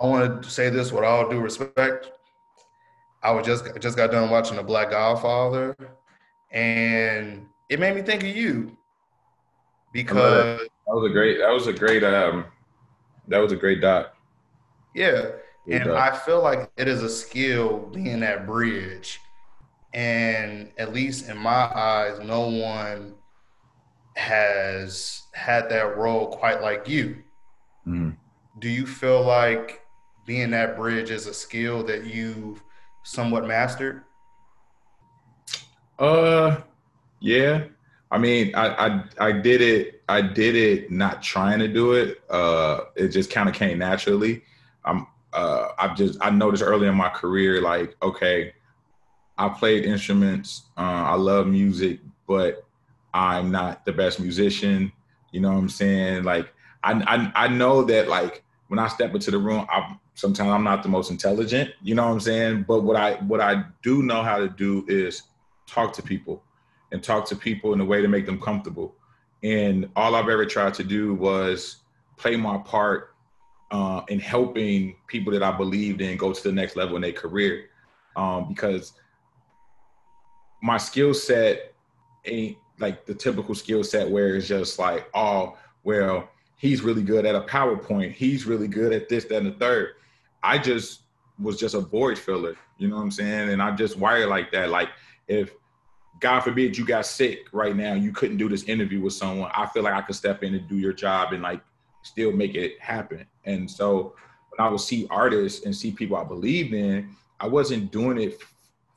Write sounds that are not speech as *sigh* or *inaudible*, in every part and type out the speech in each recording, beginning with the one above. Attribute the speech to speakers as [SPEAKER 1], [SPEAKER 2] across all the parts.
[SPEAKER 1] I want to say this with all due respect. I was just just got done watching The Black Godfather, and it made me think of you because
[SPEAKER 2] that was a great that was a great um that was a great doc.
[SPEAKER 1] Yeah, and I feel like it is a skill being that bridge, and at least in my eyes, no one has had that role quite like you. Mm. Do you feel like being that bridge is a skill that you've somewhat mastered?
[SPEAKER 2] Uh, yeah. I mean, I, I I did it. I did it not trying to do it. Uh, it just kind of came naturally. I'm. Uh, I've just I noticed early in my career, like, okay, I played instruments. Uh, I love music, but I'm not the best musician. You know what I'm saying? Like, I I, I know that like when I step into the room, I'm sometimes I'm not the most intelligent, you know what I'm saying? But what I what I do know how to do is talk to people and talk to people in a way to make them comfortable. And all I've ever tried to do was play my part uh, in helping people that I believed in go to the next level in their career. Um, because my skill set ain't like the typical skill set where it's just like, oh, well, he's really good at a PowerPoint. He's really good at this, that, and the third. I just was just a void filler, you know what I'm saying? And I'm just wired like that. Like if God forbid you got sick right now, you couldn't do this interview with someone. I feel like I could step in and do your job and like still make it happen. And so when I would see artists and see people I believed in, I wasn't doing it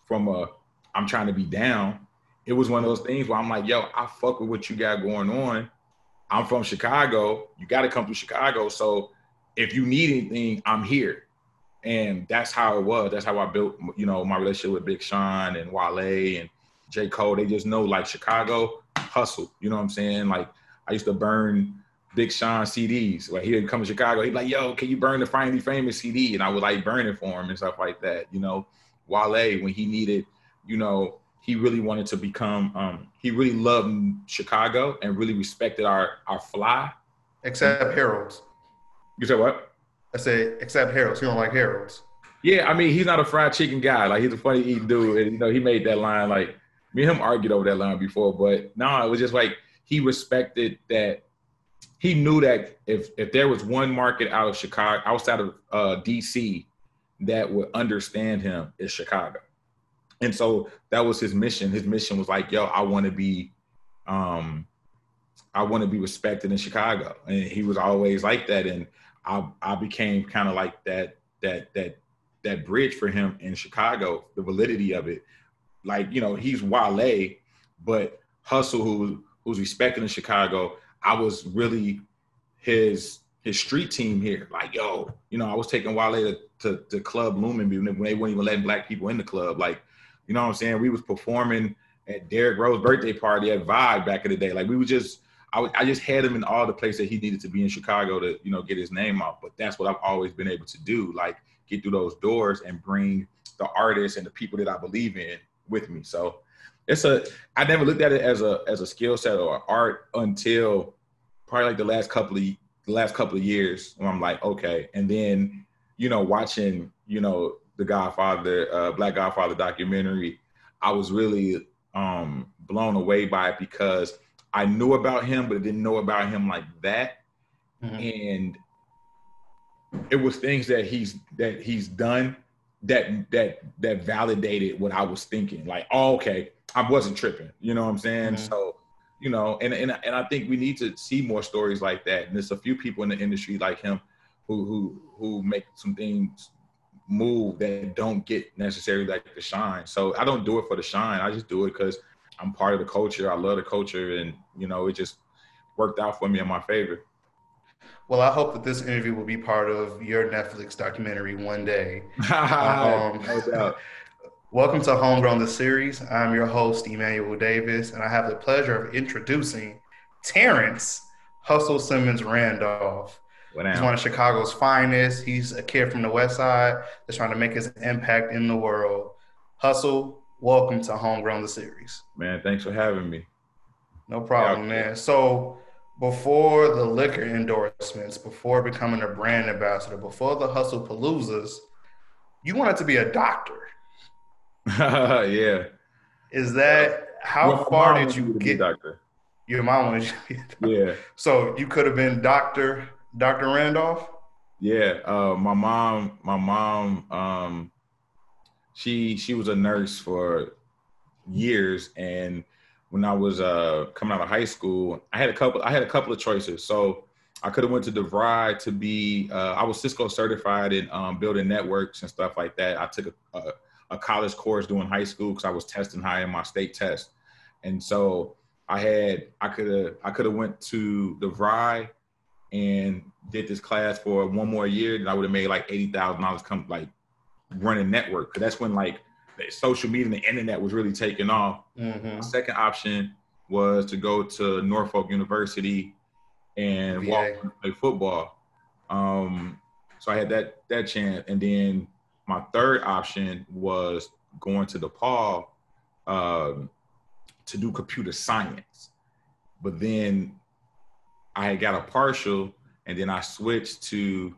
[SPEAKER 2] from a I'm trying to be down. It was one of those things where I'm like, yo, I fuck with what you got going on. I'm from Chicago. You got to come through Chicago. So if you need anything, I'm here and that's how it was. That's how I built, you know, my relationship with Big Sean and Wale and J. Cole. They just know like Chicago hustle. You know what I'm saying? Like I used to burn Big Sean CDs. Like he didn't come to Chicago. He'd be like, yo, can you burn the Finally Famous CD? And I would like burn it for him and stuff like that. You know, Wale when he needed, you know, he really wanted to become. um He really loved Chicago and really respected our our fly.
[SPEAKER 1] Except Harold's.
[SPEAKER 2] You said what?
[SPEAKER 1] I said, except Harold's. You don't like Harold's.
[SPEAKER 2] Yeah, I mean, he's not a fried chicken guy. Like he's a funny eating dude, and you know, he made that line. Like me and him argued over that line before, but no, it was just like he respected that. He knew that if if there was one market out of Chicago, outside of uh, DC, that would understand him is Chicago, and so that was his mission. His mission was like, "Yo, I want to be, um, I want to be respected in Chicago," and he was always like that. And I I became kind of like that that that that bridge for him in Chicago, the validity of it. Like, you know, he's Wale, but Hustle, who who's respected in Chicago, I was really his his street team here. Like, yo, you know, I was taking Wale to, to, to Club Lumen when they weren't even letting black people in the club. Like, you know what I'm saying? We was performing at Derrick Rose birthday party at Vibe back in the day. Like we were just I, I just had him in all the places that he needed to be in Chicago to, you know, get his name out. But that's what I've always been able to do, like get through those doors and bring the artists and the people that I believe in with me. So it's a I never looked at it as a as a skill set or art until probably like the last couple of the last couple of years when I'm like, okay. And then, you know, watching, you know, the Godfather, uh, Black Godfather documentary, I was really um blown away by it because I knew about him, but I didn't know about him like that. Mm-hmm. And it was things that he's that he's done that that that validated what I was thinking. Like, oh, okay, I wasn't tripping. You know what I'm saying? Mm-hmm. So, you know, and and and I think we need to see more stories like that. And there's a few people in the industry like him who who who make some things move that don't get necessarily like the shine. So I don't do it for the shine. I just do it because I'm part of the culture. I love the culture, and you know, it just worked out for me in my favor.
[SPEAKER 1] Well, I hope that this interview will be part of your Netflix documentary one day. *laughs* um, no. *laughs* Welcome to Homegrown the series. I'm your host Emmanuel Davis, and I have the pleasure of introducing Terrence Hustle Simmons Randolph. He's one of Chicago's finest. He's a kid from the West Side that's trying to make his impact in the world. Hustle, welcome to Homegrown the series.
[SPEAKER 2] Man, thanks for having me.
[SPEAKER 1] No problem, man. So before the liquor endorsements, before becoming a brand ambassador, before the hustle paloozas, you wanted to be a doctor. *laughs*
[SPEAKER 2] yeah.
[SPEAKER 1] Is that how well, far did you get? Doctor. Your mom wanted you
[SPEAKER 2] Yeah.
[SPEAKER 1] So you could have been Doctor Doctor Randolph.
[SPEAKER 2] Yeah. Uh, my mom. My mom. Um, she she was a nurse for years, and when I was uh, coming out of high school, I had a couple. I had a couple of choices. So I could have went to DeVry to be. Uh, I was Cisco certified in um, building networks and stuff like that. I took a, a, a college course during high school because I was testing high in my state test, and so I had I could have I could have went to DeVry and did this class for one more year, and I would have made like eighty thousand dollars come like running network. Cause that's when like social media and the internet was really taking off. Mm-hmm. second option was to go to Norfolk University and VA. walk and play football. Um, so I had that that chance, and then my third option was going to DePaul um, to do computer science. But then I had got a partial, and then I switched to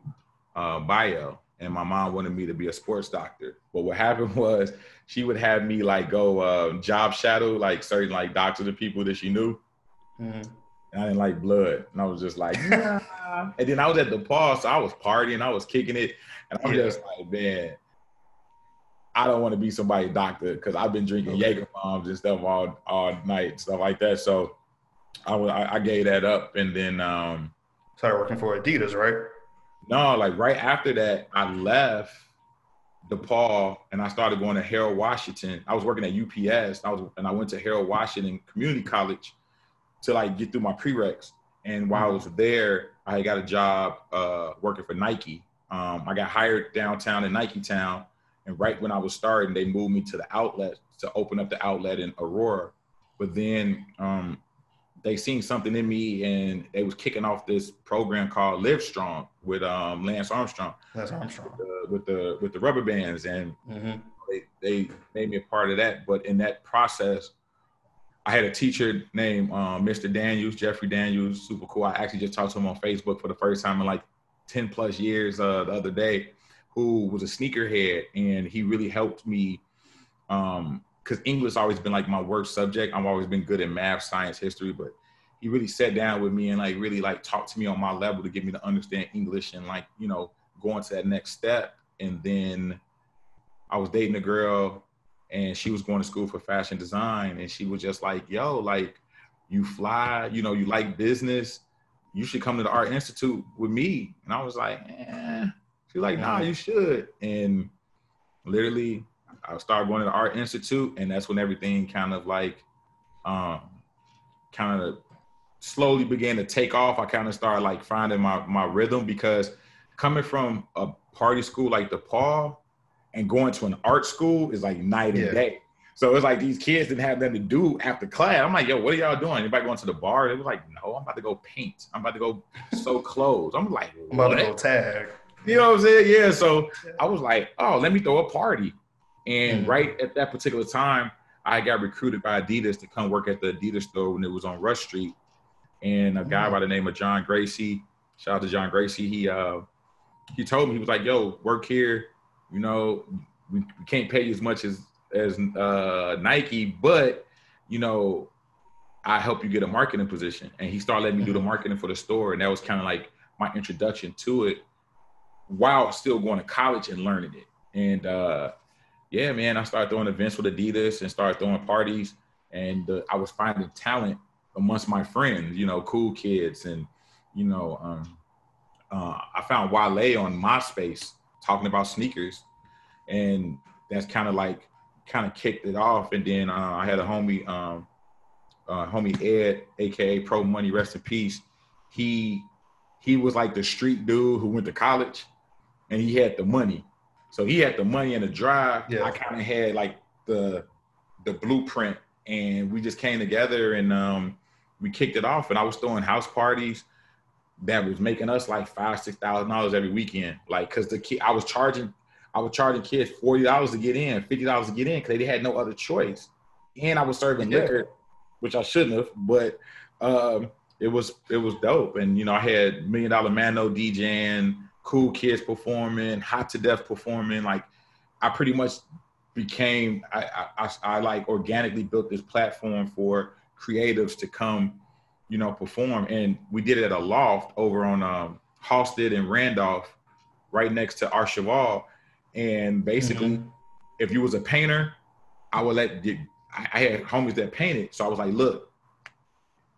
[SPEAKER 2] uh, bio and my mom wanted me to be a sports doctor. But what happened *laughs* was she would have me like go uh, job shadow like certain like doctors and people that she knew. Mm-hmm. And I didn't like blood, and I was just like, *laughs* nah. and then I was at DePaul, so I was partying, I was kicking it, and I'm yeah. just like, man, I don't want to be somebody's doctor because I've been drinking okay. Jaeger bombs and stuff all all night, stuff like that. So I, I, I gave that up, and then um,
[SPEAKER 1] started working for Adidas, right?
[SPEAKER 2] No, like right after that, I left DePaul and I started going to Harold Washington. I was working at UPS. I was and I went to Harold Washington Community College to like get through my prereqs. And while I was there, I got a job uh, working for Nike. Um, I got hired downtown in Nike Town, and right when I was starting, they moved me to the outlet to open up the outlet in Aurora. But then um, they seen something in me and they was kicking off this program called Live Strong with um, Lance Armstrong.
[SPEAKER 1] Lance Armstrong.
[SPEAKER 2] With the, with the, with the rubber bands and mm-hmm. they, they made me a part of that. But in that process, I had a teacher named um, Mr. Daniels, Jeffrey Daniels, super cool. I actually just talked to him on Facebook for the first time in like 10 plus years uh, the other day, who was a sneakerhead and he really helped me um, because English always been like my worst subject. I've always been good in math, science, history, but he really sat down with me and like really like talked to me on my level to get me to understand English and like, you know, going to that next step. And then I was dating a girl and she was going to school for fashion design and she was just like, yo, like you fly, you know, you like business, you should come to the art institute with me. And I was like, eh. She's like, nah, you should. And literally I started going to the art institute, and that's when everything kind of like, um, kind of slowly began to take off. I kind of started like finding my my rhythm because coming from a party school like DePaul and going to an art school is like night and yeah. day. So it's like these kids didn't have nothing to do after class. I'm like, yo, what are y'all doing? Anybody going to the bar? They were like, no, I'm about to go paint. I'm about to go sew *laughs* clothes. I'm like,
[SPEAKER 1] what? I'm about to go tag.
[SPEAKER 2] You know what I'm saying? Yeah. So I was like, oh, let me throw a party. And mm-hmm. right at that particular time, I got recruited by Adidas to come work at the Adidas store when it was on Rush Street. And a guy mm-hmm. by the name of John Gracie, shout out to John Gracie, he uh he told me he was like, "Yo, work here. You know, we, we can't pay you as much as as uh, Nike, but you know, I help you get a marketing position." And he started letting me do the mm-hmm. marketing for the store, and that was kind of like my introduction to it, while still going to college and learning it. And uh, yeah, man, I started throwing events with Adidas and started throwing parties, and uh, I was finding talent amongst my friends, you know, cool kids, and you know, um, uh, I found Wale on MySpace talking about sneakers, and that's kind of like kind of kicked it off. And then uh, I had a homie, um, uh, homie Ed, aka Pro Money, rest in peace. He he was like the street dude who went to college, and he had the money. So he had the money and the drive. Yeah. I kind of had like the the blueprint, and we just came together and um, we kicked it off. And I was throwing house parties that was making us like five six thousand dollars every weekend. Like, cause the kid, I was charging, I was charging kids forty dollars to get in, fifty dollars to get in, cause they had no other choice. And I was serving yeah. liquor, which I shouldn't have, but um, it was it was dope. And you know, I had Million Dollar Mano DJing, Cool Kids performing, Hot to Death performing. Like I pretty much became I, I, I, I like organically built this platform for creatives to come, you know, perform. And we did it at a loft over on um, Halsted and Randolph, right next to Archeval. And basically, mm-hmm. if you was a painter, I would let I had homies that painted. So I was like, look,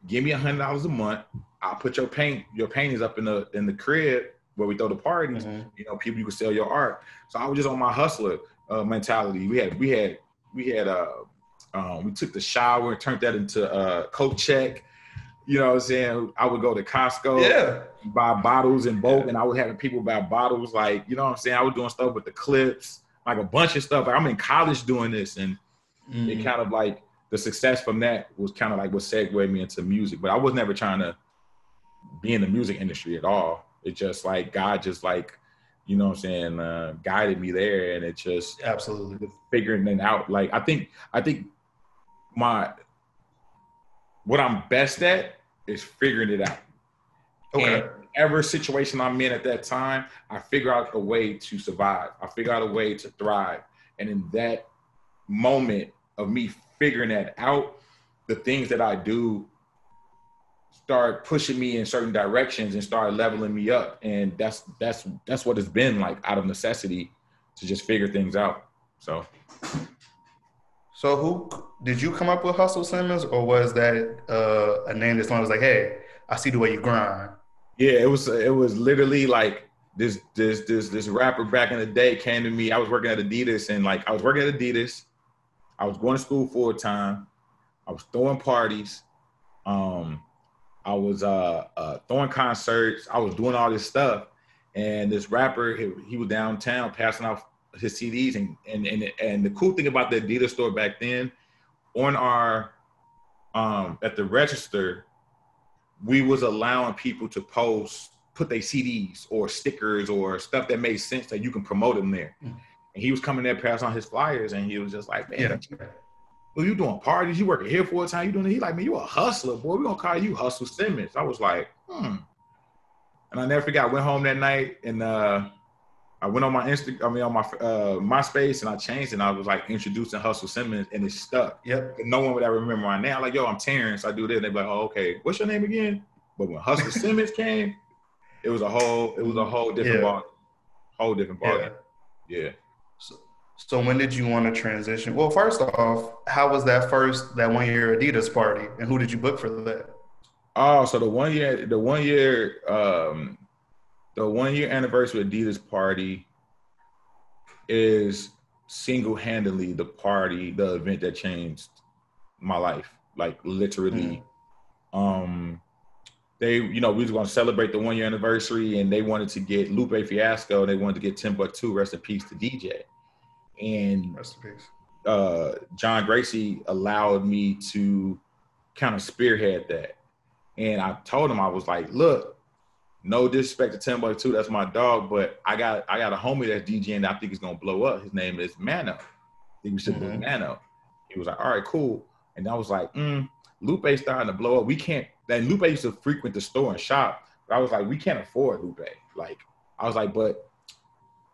[SPEAKER 2] give me a hundred dollars a month. I'll put your paint, your paintings up in the in the crib where we throw the parties. Mm-hmm. You know, people you can sell your art. So I was just on my hustler uh, mentality. We had we had we had uh um, we took the shower and turned that into a coat check. You know what I'm saying? I would go to Costco,
[SPEAKER 1] yeah,
[SPEAKER 2] buy bottles in bulk, yeah. and I was having people buy bottles. Like, you know what I'm saying? I was doing stuff with the clips, like a bunch of stuff. Like, I'm in college doing this, and mm-hmm. it kind of like the success from that was kind of like what segued me into music. But I was never trying to be in the music industry at all. It just like God just like you know what I'm saying, uh, guided me there. And it just
[SPEAKER 1] absolutely
[SPEAKER 2] figuring it out. Like I think, I think my, what I'm best at is figuring it out. Okay. And whatever situation I'm in at that time, I figure out a way to survive. I figure out a way to thrive. And in that moment of me figuring that out, the things that I do start pushing me in certain directions and start leveling me up. And that's that's that's what it's been like out of necessity to just figure things out. So
[SPEAKER 1] So who did you come up with Hustle Simmons or was that uh, a name that someone was like, hey, I see the way you grind?
[SPEAKER 2] Yeah, it was it was literally like this this this this rapper back in the day came to me. I was working at Adidas and like I was working at Adidas. I was going to school full time. I was throwing parties. Um, I was uh, uh, throwing concerts. I was doing all this stuff, and this rapper he, he, was downtown passing out his CDs. And and and and the cool thing about the Adidas store back then, on our um, at the register, we was allowing people to post put their CDs or stickers or stuff that made sense that you can promote them there. Mm. And he was coming there passing on his flyers, and he was just like, man. Yeah well, you doing parties? You working here full time? You doing it? He like, man, you a hustler, boy. We gonna call you Hustle Simmons. I was like, hmm. And I never forgot. I went home that night and uh, I went on my Insta, I mean on my uh, MySpace, and I changed and I was like introducing Hustle Simmons, and it stuck.
[SPEAKER 1] Yep.
[SPEAKER 2] And no one would ever remember my name. I'm like, yo, I'm Terrence. I do this. And they be like, oh, okay. What's your name again? But when Hustle *laughs* Simmons came, it was a whole, it was a whole different yeah. ball, whole different ball. Yeah. yeah.
[SPEAKER 1] So when did you want to transition? Well, first off, how was that first that one year Adidas party, and who did you book for that?
[SPEAKER 2] Oh, so the one year, the one year, um, the one year anniversary Adidas party is single handedly the party, the event that changed my life, like literally. Mm. Um, they, you know, we was gonna celebrate the one year anniversary, and they wanted to get Lupe Fiasco, and they wanted to get Timbuck2, rest in peace to DJ and uh, John Gracie allowed me to kind of spearhead that. And I told him I was like, look, no disrespect to Timbuck2, that's my dog, but I got I got a homie that's DJing that I think is gonna blow up. His name is Mano. He was mm-hmm. Mano. He was like, all right, cool. And I was like, mm, Lupe's starting to blow up. We can't. Then Lupe used to frequent the store and shop. But I was like, we can't afford Lupe. Like, I was like, but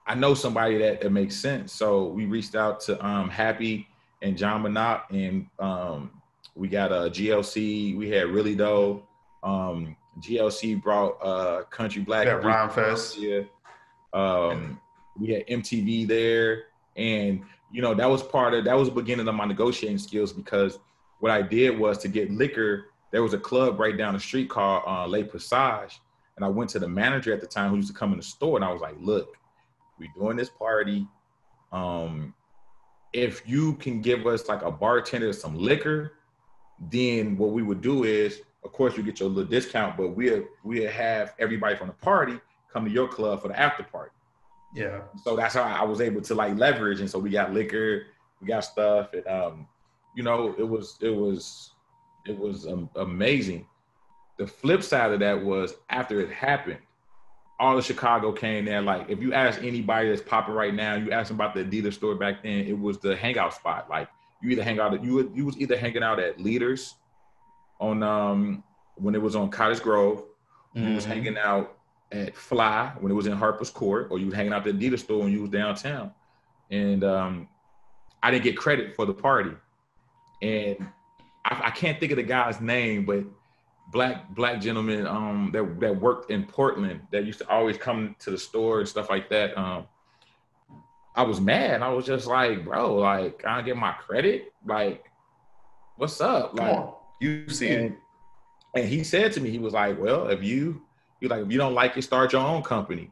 [SPEAKER 2] I know somebody that, that makes sense. So we reached out to um, Happy and John Monop, and um, we got a GLC. We had Really Doe. Um, GLC brought uh, Country Black.
[SPEAKER 1] Yeah, Rhymefest.
[SPEAKER 2] Yeah. Um, we had MTV there, and you know that was part of that was the beginning of my negotiating skills because what I did was to get liquor. There was a club right down the street called uh, Le Passage, and I went to the manager at the time who used to come in the store, and I was like, "Look, we doing this party. Um, if you can give us like a bartender some liquor, then what we would do is, of course, you get your little discount, but we'll we'll have everybody from the party come to your club for the after party.
[SPEAKER 1] Yeah.
[SPEAKER 2] So that's how I was able to like leverage, and so we got liquor, we got stuff, and um, you know, it was it was it was um, amazing. The flip side of that was after it happened, all of Chicago came there. Like, if you ask anybody that's popping right now, you ask them about the Adidas store back then, it was the hangout spot. Like, you either hang out, at, you you was either hanging out at Leaders on um when it was on Cottage Grove. Mm-hmm. You was mm-hmm. hanging out at Fly when it was in Harper's Court, or you was hanging out at the Adidas store when you was downtown. And um, I didn't get credit for the party. And I, I, can't think of the guy's name, but black black gentleman um, that that worked in Portland that used to always come to the store and stuff like that. Um, I was mad. I was just like, bro, like I get my credit. Like, what's up? Like,
[SPEAKER 1] you see and, it.
[SPEAKER 2] And he said to me, he was like, well, if you you like if you don't like it, start your own company.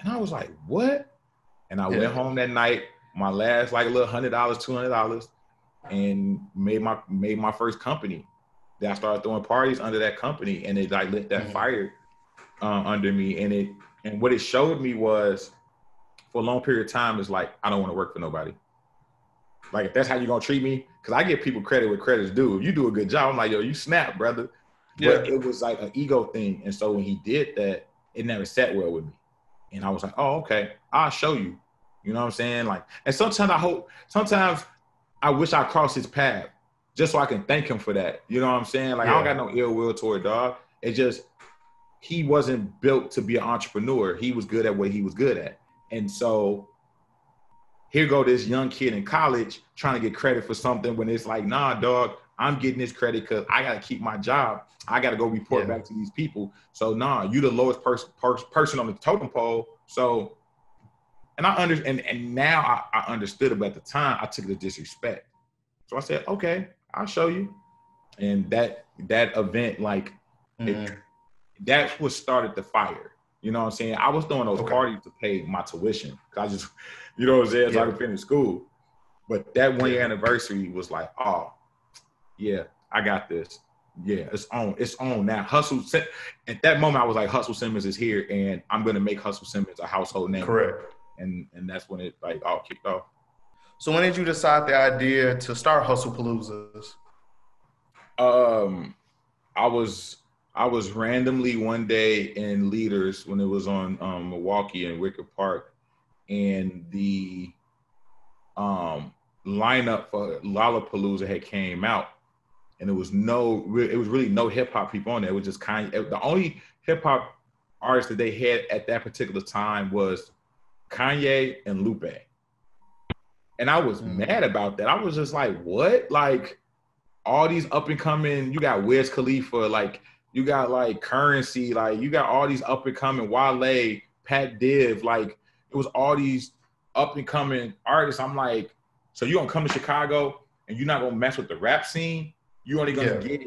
[SPEAKER 2] And I was like, what? And I yeah. went home that night, my last like a little hundred dollars, two hundred dollars, and made my made my first company. Then I started throwing parties under that company, and it like lit that mm-hmm. fire uh, under me. And it and what it showed me was for a long period of time is like I don't want to work for nobody. Like if that's how you're gonna treat me, because I give people credit where credit's due. If you do a good job, I'm like, yo, you snap, brother. Yeah. But it was like an ego thing. And so when he did that, it never sat well with me. And I was like, oh, okay, I'll show you. You know what I'm saying? Like, and sometimes I hope, sometimes I wish I crossed his path just so I can thank him for that. You know what I'm saying? Like, yeah. I don't got no ill will toward dog. It just, he wasn't built to be an entrepreneur. He was good at what he was good at. And so here go this young kid in college trying to get credit for something when it's like, nah, dog, I'm getting this credit because I got to keep my job. I got to go report yeah. back to these people. So nah, you the lowest person per- person on the totem pole. So, and I under and, and now I, I understood it, but at the time I took it as disrespect. So I said, okay, I'll show you. And that that event, like, mm-hmm. it, that was started the fire. You know what I'm saying? I was throwing those okay. parties to pay my tuition. Cause I just, you know what I'm saying, so yeah. I could finish school. But that one year anniversary was like, oh, yeah, I got this. Yeah, it's on. It's on now. Hustle. At that moment, I was like, Hustle Simmons is here, and I'm gonna make Hustle Simmons a household name.
[SPEAKER 1] Correct.
[SPEAKER 2] And and that's when it like all kicked off.
[SPEAKER 1] So when did you decide the idea to start Hustle Paloozas?
[SPEAKER 2] Um, I was I was randomly one day in Leaders when it was on um, Milwaukee and Wicker Park, and the um lineup for Lollapalooza had came out, and it was no, it was really no hip hop people on there. It was just kind the only hip hop artist that they had at that particular time was Kanye and Lupe. And I was mm-hmm. mad about that. I was just like, what? Like all these up and coming, you got Wiz Khalifa, like you got like Currency, like you got all these up and coming Wale, Pac Div, like it was all these up and coming artists. I'm like, so you gonna come to Chicago and you're not gonna mess with the rap scene? You only gonna yeah. get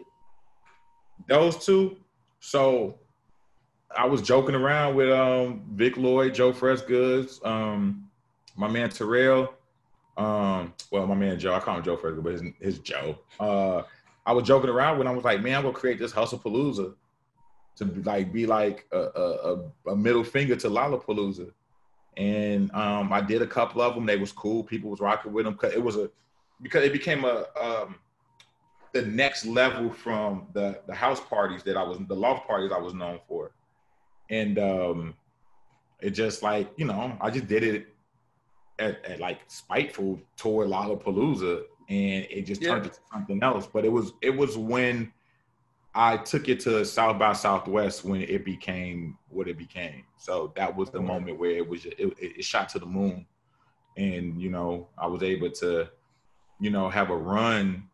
[SPEAKER 2] those two. So I was joking around with um Vic Lloyd, Joe Freshgoods, um, my man Terrell, um, well, my man Joe, I call him Joe Freshgoods, but his, his Joe. Uh, I was joking around when I was like, man, I'm gonna create this hustle palooza to like be like a, a, a middle finger to Lollapalooza. And um, I did a couple of them. They was cool. People was rocking with them. Cause it was a because it became a um, the next level from the the house parties that I was the loft parties I was known for, and um, it just like you know I just did it at, at like spiteful toward Lollapalooza, and it just turned yeah. into something else. But it was it was when I took it to South by Southwest when it became what it became. So that was the moment where it was it, it shot to the moon, and you know I was able to, you know, have a run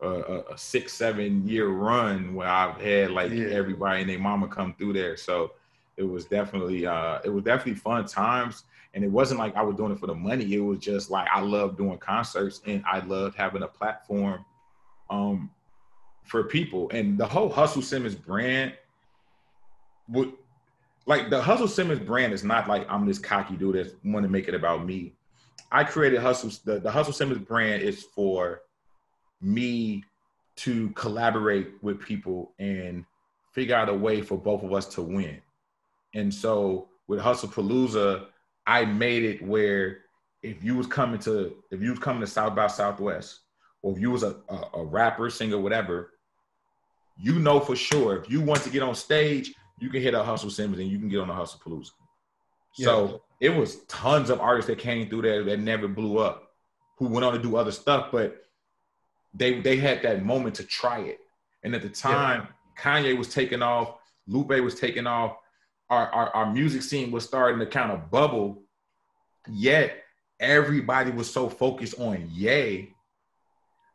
[SPEAKER 2] a, a, six seven year run where I've had like yeah. everybody and their mama come through there. So it was definitely uh, it was definitely fun times. And it wasn't like I was doing it for the money. It was just like I love doing concerts and I loved having a platform um, for people. And the whole Hustle Simmons brand would like the Hustle Simmons brand is not like I'm this cocky dude that want to make it about me. I created Hustle the, the Hustle Simmons brand is for me to collaborate with people and figure out a way for both of us to win. And so with Hustle Palooza, I made it where if you was coming to if you was coming to South by Southwest, or if you was a, a, a rapper, singer, whatever, you know for sure if you want to get on stage, you can hit a Hustle Simmons and you can get on a Hustle Palooza. Yeah. So it was tons of artists that came through there that never blew up, who went on to do other stuff, but they they had that moment to try it. And at the time, Kanye was taking off, Lupe was taking off, our, our, our music scene was starting to kind of bubble, yet everybody was so focused on Yay.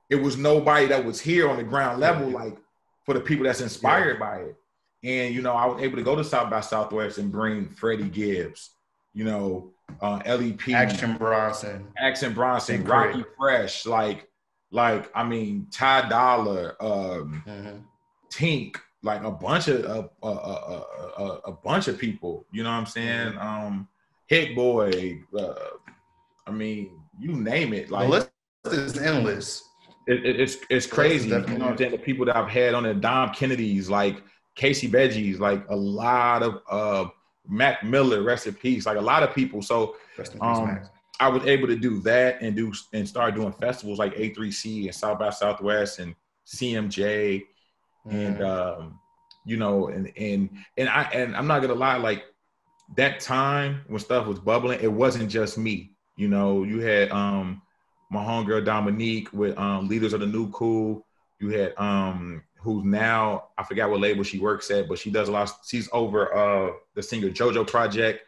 [SPEAKER 2] It was nobody that was here on the ground level, like for the people that's inspired yeah. by it. And you know, I was able to go to South by Southwest and bring Freddie Gibbs, you know, uh, LEP,
[SPEAKER 1] Action Bronson,
[SPEAKER 2] Action Bronson, Rockie Fresh, like, like I mean, Ty Dolla, um, mm-hmm. Tink, like a bunch of a, a, a, a, bunch of people. You know what I'm saying? Mm-hmm. Um, Hit Boy. Uh, I mean, you name it. Like
[SPEAKER 1] the list is endless.
[SPEAKER 2] It, it, it's it's crazy. You know what I'm saying? The people that I've had on the Dom Kennedy's, like Casey Veggies, like a lot of uh, Mac Miller, rest in peace. Like a lot of people. So um, I was able to do that and do and start doing festivals like A3C and South by Southwest and CMJ and mm-hmm. um, you know, and and and I and I'm not gonna lie, like that time when stuff was bubbling, it wasn't just me. You know, you had um my homegirl Dominique with um leaders of the new cool. You had um who's now I forgot what label she works at, but she does a lot. Of, she's over uh the singer JoJo project,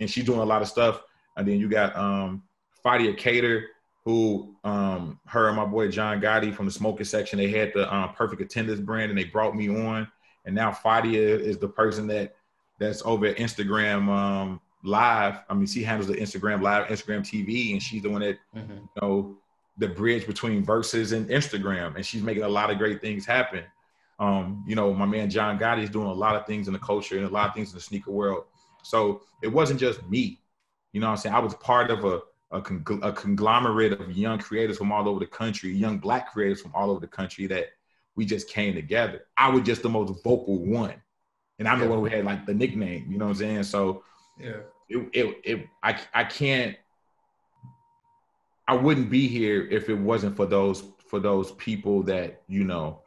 [SPEAKER 2] and she's doing a lot of stuff. And then you got um Fadia Kader, who um, her and my boy John Gotty from the smoking section, they had the um, perfect attendance brand and they brought me on. And now Fadia is the person that that's over at Instagram um, live. I mean, she handles the Instagram live, Instagram TV, and she's the one that mm-hmm. you know the bridge between Verzuz and Instagram, and she's making a lot of great things happen. Um, you know, my man John Gotty is doing a lot of things in the culture and a lot of things in the sneaker world. So it wasn't just me. You know I'm saying? I was part of a a, con- a conglomerate of young creators from all over the country, young black creators from all over the country that we just came together. I was just the most vocal one. And I'm yeah. the one who had like the nickname, you know what I'm saying? So
[SPEAKER 1] yeah,
[SPEAKER 2] it, it, it I, I can't, I wouldn't be here if it wasn't for those, for those people that, you know,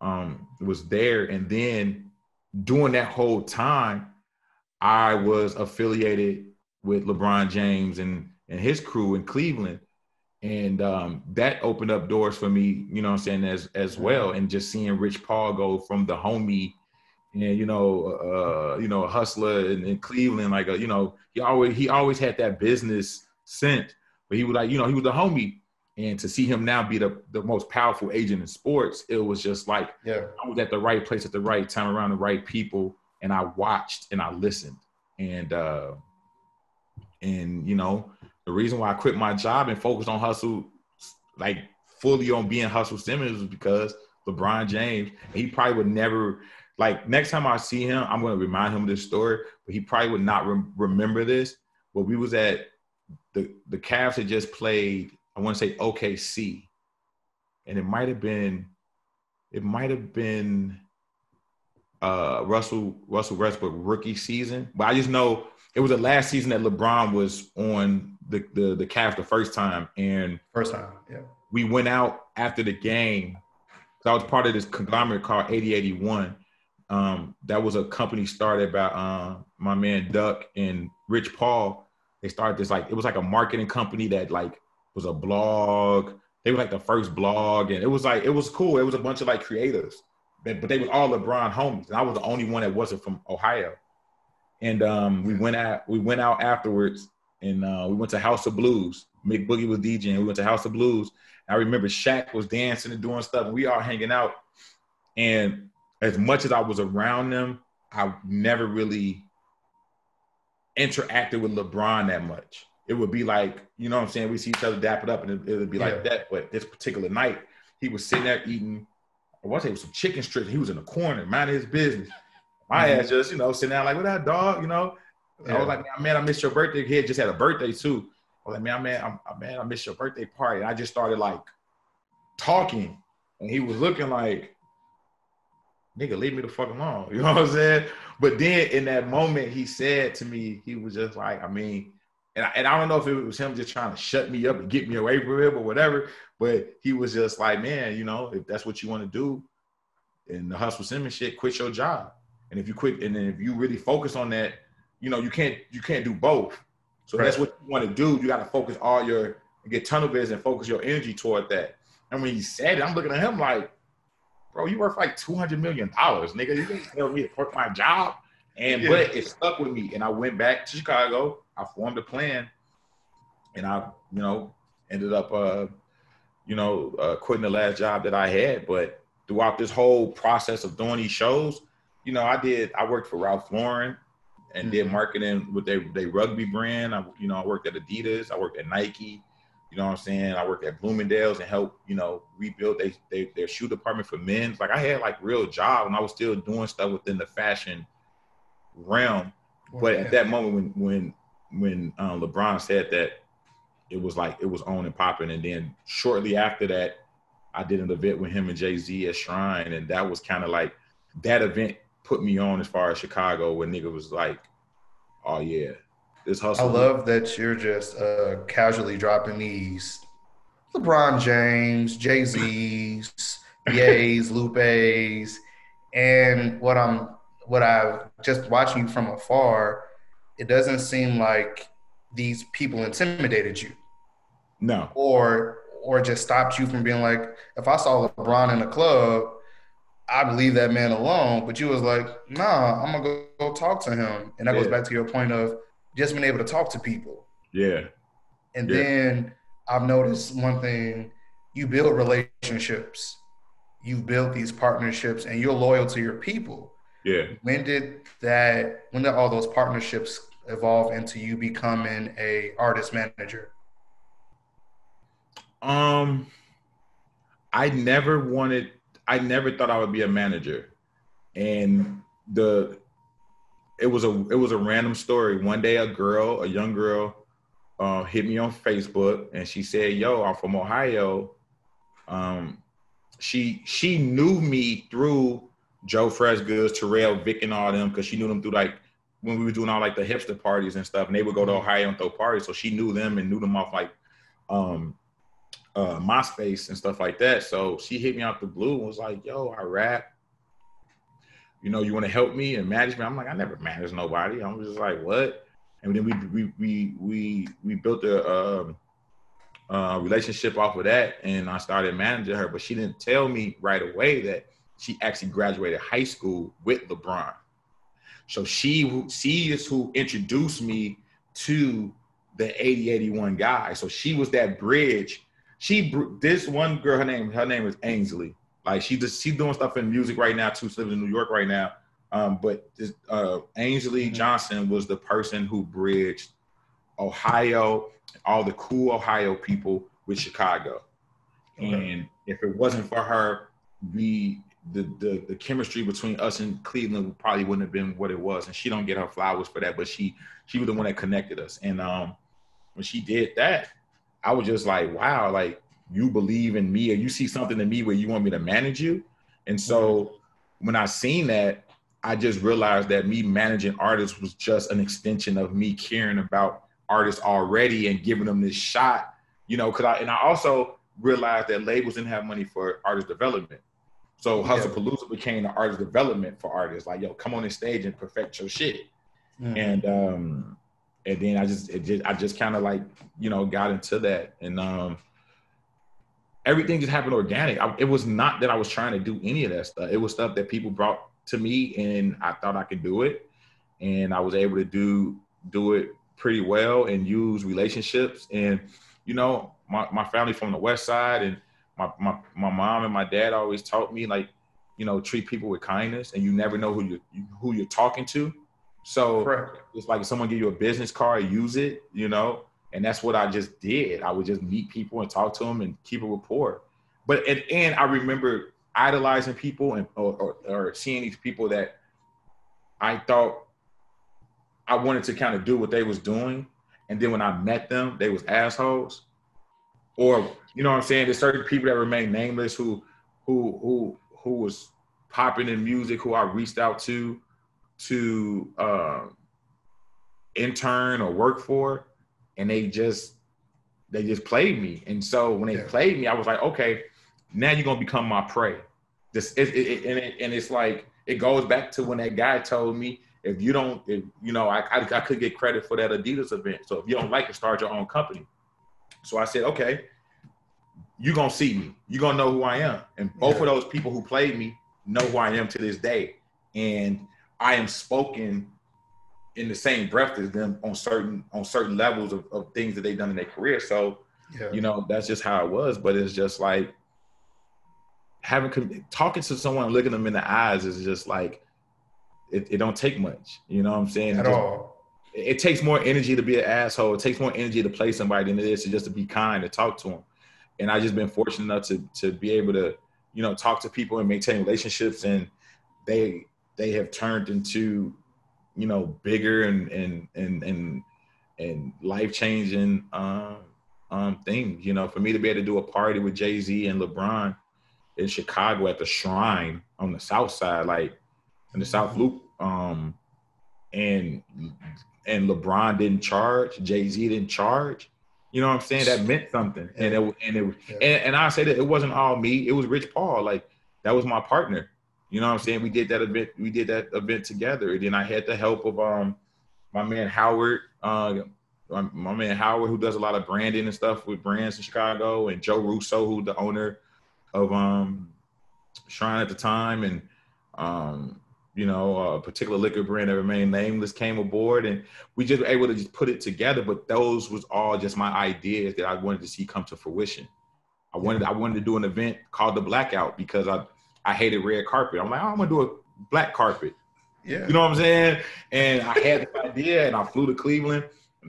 [SPEAKER 2] um, was there. And then during that whole time, I was affiliated with LeBron James and and his crew in Cleveland. And um, that opened up doors for me, you know I'm saying, as as well. And just seeing Rich Paul go from the homie and you know, uh, you know, a hustler in, in Cleveland, like a, you know, he always he always had that business scent, but he was like, you know, he was the homie. And to see him now be the, the most powerful agent in sports, it was just like
[SPEAKER 1] yeah.
[SPEAKER 2] I was at the right place at the right time around the right people, and I watched and I listened. And uh and you know, the reason why I quit my job and focused on hustle, like fully on being Hustle Simmons, was because LeBron James. he probably would never, like, next time I see him, I'm going to remind him of this story, but he probably would not re- remember this. But we was at the the Cavs had just played. I want to say OKC, and it might have been, it might have been uh, Russell Russell Westbrook rookie season. But I just know it was the last season that LeBron was on the the the Cavs the first time, and
[SPEAKER 1] first time, yeah.
[SPEAKER 2] We went out after the game. Cause I was part of this conglomerate called 8081. Um, that was a company started by uh, my man Duck and Rich Paul. They started this like it was like a marketing company that like was a blog. They were like the first blog, and it was like it was cool. It was a bunch of like creators, but, but they was all LeBron homies, and I was the only one that wasn't from Ohio and um, we went out. We went out afterwards, and uh, we went to House of Blues. Mick Boogie was DJing. We went to House of Blues. I remember Shaq was dancing and doing stuff, and we all hanging out. And as much as I was around them, I never really interacted with LeBron that much. It would be like, you know what I'm saying? We see each other dap it up, and it, would be yeah. like that. But this particular night, he was sitting there eating, I want to say it was some chicken strips. He was in the corner, minding his business. My mm-hmm. ass just, you know, sitting down like, what that dog, you know? Yeah. I was like, man, I missed your birthday. He had just had a birthday too. I was like, man, man, I'm, man, I missed your birthday party. And I just started like talking, and he was looking like, nigga, leave me the fuck alone. *laughs* You know what I'm saying? But then in that moment, he said to me, he was just like, I mean, and I, and I don't know if it was him just trying to shut me up and get me away from him or whatever, but he was just like, man, you know, if that's what you want to do, and the hustle Simmons shit, quit your job. And if you quit, and then if you really focus on that, you know, you can't you can't do both. So right. that's what you want to do. You got to focus all your get tunnel vision and focus your energy toward that. And when he said it, I'm looking at him like, bro, you worth like two hundred million dollars, nigga. You can't tell me to quit my job. And yeah. but it stuck with me, and I went back to Chicago. I formed a plan, and I, you know, ended up, uh, you know, uh, quitting the last job that I had. But throughout this whole process of doing these shows, you know, I did. I worked for Ralph Lauren and mm-hmm. did marketing with their, their rugby brand. I, you know, I worked at Adidas. I worked at Nike. You know what I'm saying? I worked at Bloomingdale's and helped, you know, rebuild they, they, their shoe department for men. Like I had like real job and I was still doing stuff within the fashion realm. But at that moment when when when um, LeBron said that, it was like it was on and popping. And then shortly after that, I did an event with him and Jay Z at Shrine, and that was kind of like that event put me on as far as Chicago when nigga was like, oh yeah, this hustle.
[SPEAKER 1] I love that you're just uh, casually dropping these LeBron James, Jay Z's, *laughs* Ye's, Lupe's, and what I'm what I've just watching you from afar, it doesn't seem like these people intimidated you.
[SPEAKER 2] No.
[SPEAKER 1] Or or just stopped you from being like, if I saw LeBron in a club, I'd leave that man alone. But you was like, nah, I'm gonna go, go talk to him. And that yeah. goes back to your point of just being able to talk to people.
[SPEAKER 2] Yeah.
[SPEAKER 1] And yeah. then I've noticed one thing, you build relationships. You've built these partnerships and you're loyal to your people.
[SPEAKER 2] Yeah.
[SPEAKER 1] When did that when did all those partnerships evolve into you becoming a artist manager?
[SPEAKER 2] Um I never wanted I never thought I would be a manager. And the it was a it was a random story. One day, a girl, a young girl, uh, hit me on Facebook, and she said, "Yo, I'm from Ohio." Um, she she knew me through Joe Freshgoods, Terrell, Vic, and all them because she knew them through like when we were doing all like the hipster parties and stuff, and they would go to mm-hmm. Ohio and throw parties. So she knew them and knew them off like um, uh, MySpace and stuff like that. So she hit me out the blue and was like, "Yo, I rap you know, you want to help me and manage me? I'm like, I never manage nobody. I'm just like, what? And then we we we we we built a um, uh, relationship off of that, and I started managing her. But she didn't tell me right away that she actually graduated high school with LeBron. So she she is who introduced me to the 8081 guy. So she was that bridge. She this one girl, her name her name is Ainsley. Like she just she's doing stuff in music right now too. She lives in New York right now. Um, but this, uh, Ainsley mm-hmm. Johnson was the person who bridged Ohio, all the cool Ohio people with Chicago. Okay. And if it wasn't for her, we the, the the chemistry between us and Cleveland probably wouldn't have been what it was. And she don't get her flowers for that, but she she was the one that connected us. And um, when she did that, I was just like, wow, like you believe in me or you see something in me where you want me to manage you. And so mm-hmm. when I seen that, I just realized that me managing artists was just an extension of me caring about artists already and giving them this shot, you know, cause I and I also realized that labels didn't have money for artist development. So Hustle Palooza became the artist development for artists. Like, yo, come on the stage and perfect your shit. Mm-hmm. And um, and then I just, just I just kind of like, you know, got into that. And um, everything just happened organic. I, it was not that I was trying to do any of that stuff. It was stuff that people brought to me, and I thought I could do it, and I was able to do do it pretty well and use relationships. And you know, my my family from the West Side, and my my my mom and my dad always taught me like, you know, treat people with kindness, and you never know who you who you're talking to. So Correct. it's like if someone give you a business card, use it. You know, and that's what I just did. I would just meet people and talk to them and keep a rapport. But and, and I remember idolizing people and or, or, or seeing these people that I thought I wanted to kind of do what they was doing, and then when I met them, they was assholes. Or you know what I'm saying? There's certain people that remain nameless who who who who was popping in music who I reached out to to uh, intern or work for and they just they just played me. And so when they yeah. played me, I was like, okay, now you're gonna become my prey. This it, it, and it, and it's like it goes back to when that guy told me if you don't, if you know, I, I, I could get credit for that Adidas event. So if you don't like it, start your own company. So I said, okay, you're gonna see me. You're gonna know who I am. And both yeah. of those people who played me know who I am to this day. And I am spoken in the same breath as them on certain on certain levels of, of things that they've done in their career. So, yeah. you know, that's just how it was. But it's just like having talking to someone, looking them in the eyes is just like it, it don't take much. You know what I'm saying?
[SPEAKER 1] At
[SPEAKER 2] just,
[SPEAKER 1] all.
[SPEAKER 2] It, it takes more energy to be an asshole. It takes more energy to play somebody than it is to just to be kind and talk to them. And I just been fortunate enough to to be able to, you know, talk to people and maintain relationships, and they they have turned into, you know, bigger and and and and and life changing um, um, things. You know, for me to be able to do a party with Jay Z and LeBron in Chicago at the Shrine on the South Side, like in the South Loop, um, and and LeBron didn't charge, Jay Z didn't charge. You know what I'm saying? That meant something, and it and it yeah. and, and I say that it wasn't all me. It was Rich Paul. Like that was my partner. You know what I'm saying? We did that event. We did that event together, and then I had the help of um my man Howard, uh, my man Howard, who does a lot of branding and stuff with brands in Chicago, and Joe Russo, who the owner of um Shrine at the time, and um you know, a particular liquor brand that remained nameless came aboard, and we just were able to just put it together. But those was all just my ideas that I wanted to see come to fruition. I wanted I wanted to do an event called the Blackout because I I hated red carpet. I'm like, oh, I'm gonna do a black carpet. Yeah. You know what I'm saying? And I had the idea, and I flew to Cleveland,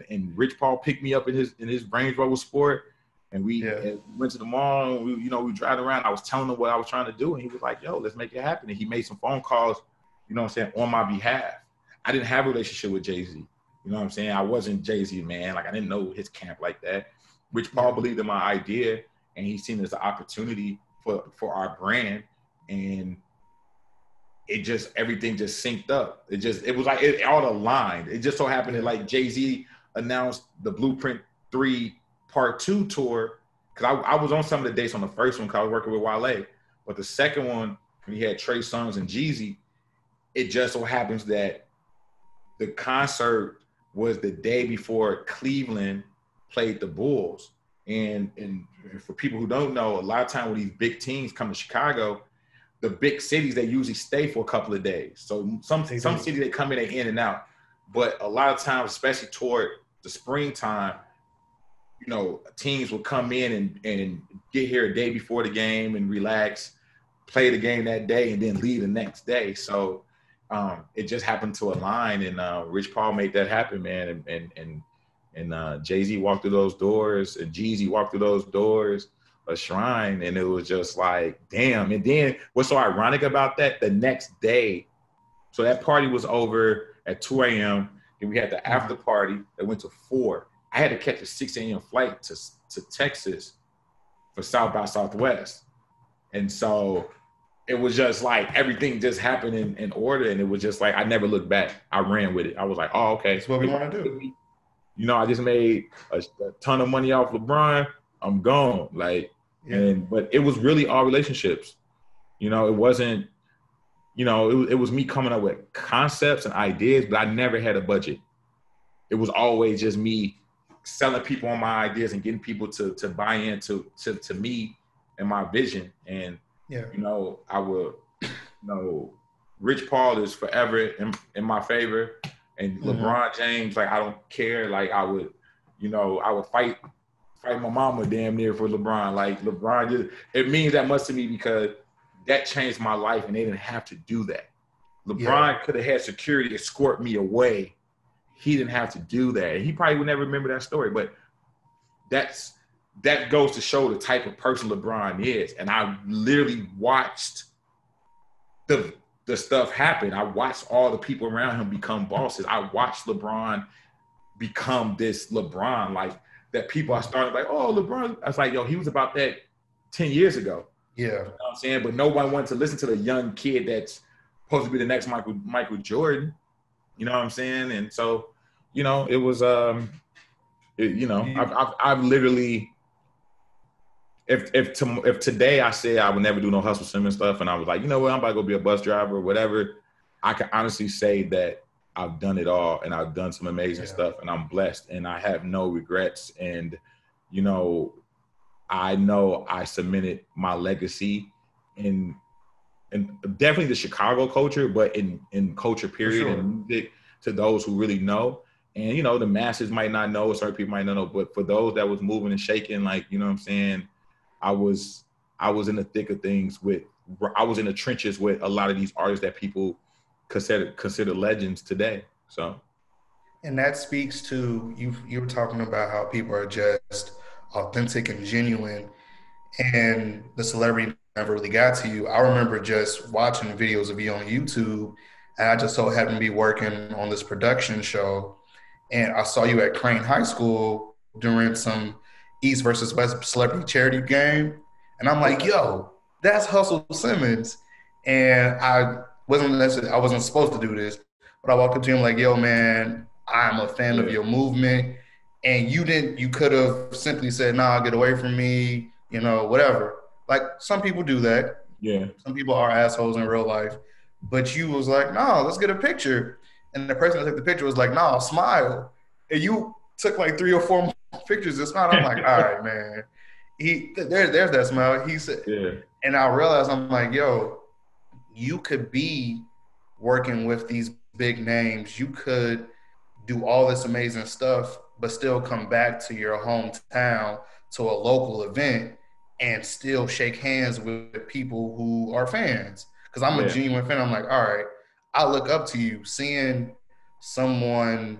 [SPEAKER 2] and Rich Paul picked me up in his in his Range Rover Sport, and we yeah. went to the mall. And we, you know, we driving around. I was telling him what I was trying to do, and he was like, "Yo, let's make it happen." And he made some phone calls, you know what I'm saying, on my behalf. I didn't have a relationship with Jay Z. You know what I'm saying? I wasn't Jay Z man. Like I didn't know his camp like that. Rich Paul believed in my idea, and he seen it as an opportunity for for our brand, and it just everything just synced up. It just it was like it all aligned. It just so happened that like Jay Z announced the Blueprint Three part two tour because I, I, was on some of the dates on the first one because I was working with Wale, but the second one we had Trey Songz and Jeezy. It just so happens that the concert was the day before Cleveland played the Bulls. And and for people who don't know, a lot of time when these big teams come to Chicago, the big cities they usually stay for a couple of days. So some some cities they come in they in and out, but a lot of times, especially toward the springtime, you know, teams will come in and, and get here a day before the game and relax, play the game that day, and then leave the next day. So um, it just happened to align, and uh, Rich Paul made that happen, man. And and and, and uh, Jay Z walked through those doors, and Jeezy walked through those doors, a shrine, and it was just like, damn. And then what's so ironic about that? The next day, so that party was over at 2 a.m. and we had the mm-hmm. after party that went to four I had to catch a 6 a.m. flight to, to Texas for South by Southwest. And so it was just like everything just happened in, in order. And it was just like, I never looked back. I ran with it. I was like, oh, okay.
[SPEAKER 1] That's what we want to do.
[SPEAKER 2] You know, I just made a, a, ton of money off LeBron. I'm gone. Like, yeah. and, but it was really all relationships. You know, it wasn't, you know, it, it was me coming up with concepts and ideas, but I never had a budget. It was always just me selling people on my ideas and getting people to to buy into to, to me and my vision. And yeah. you know, I will, you know, Rich Paul is forever in, in my favor. And mm-hmm. LeBron James, like I don't care. Like I would, you know, I would fight fight my mama damn near for LeBron. Like LeBron just it means that much to me because that changed my life and they didn't have to do that. LeBron yeah. could have had security escort me away he didn't have to do that. He probably would never remember that story, but that's that goes to show the type of person LeBron is. And I literally watched the the stuff happen. I watched all the people around him become bosses. I watched LeBron become this LeBron, like that people are starting like, oh, LeBron. I was like, yo, he was about that 10 years ago.
[SPEAKER 1] Yeah. You
[SPEAKER 2] know I'm saying? But nobody wanted to listen to the young kid that's supposed to be the next Michael Michael Jordan. You know what I'm saying? And so you know, it was um, it, you know, I've, I've, I've literally. If if to, if today I said I would never do no hustle Simmons stuff, and I was like, you know what, I'm about to go be a bus driver or whatever, I can honestly say that I've done it all and I've done some amazing yeah. stuff and I'm blessed and I have no regrets and you know I know I cemented my legacy in and definitely the Chicago culture, but in in culture period sure. and music to those who really know. And you know, the masses might not know, certain people might not know, but for those that was moving and shaking, like you know what I'm saying, I was I was in the thick of things with I was in the trenches with a lot of these artists that people consider considered legends today. So
[SPEAKER 1] and that speaks to you you were talking about how people are just authentic and genuine and the celebrity never really got to you. I remember just watching videos of you on YouTube and I just so happened to be working on this production show and I saw you at Crane High School during some East versus West celebrity charity game. And I'm like, yo, that's Hustle Simmons. And I wasn't necessarily, I wasn't supposed to do this, but I walked up to him like, yo, man, I'm a fan of your movement. And you didn't, you could have simply said, nah, get away from me, you know, whatever. Like some people do that.
[SPEAKER 2] Yeah.
[SPEAKER 1] Some people are assholes in real life. But you was like, no, let's get a picture. And the person that took the picture was like, no, smile. And you took like three or four *laughs* pictures of smile. I'm like, *laughs* all right, man. He there, there's that smile. He said,
[SPEAKER 2] yeah.
[SPEAKER 1] And I realized I'm like, yo, you could be working with these big names. You could do all this amazing stuff, but still come back to your hometown to a local event and still shake hands with people who are fans. Because I'm yeah. a genuine fan. I'm like, all right, I look up to you. Seeing someone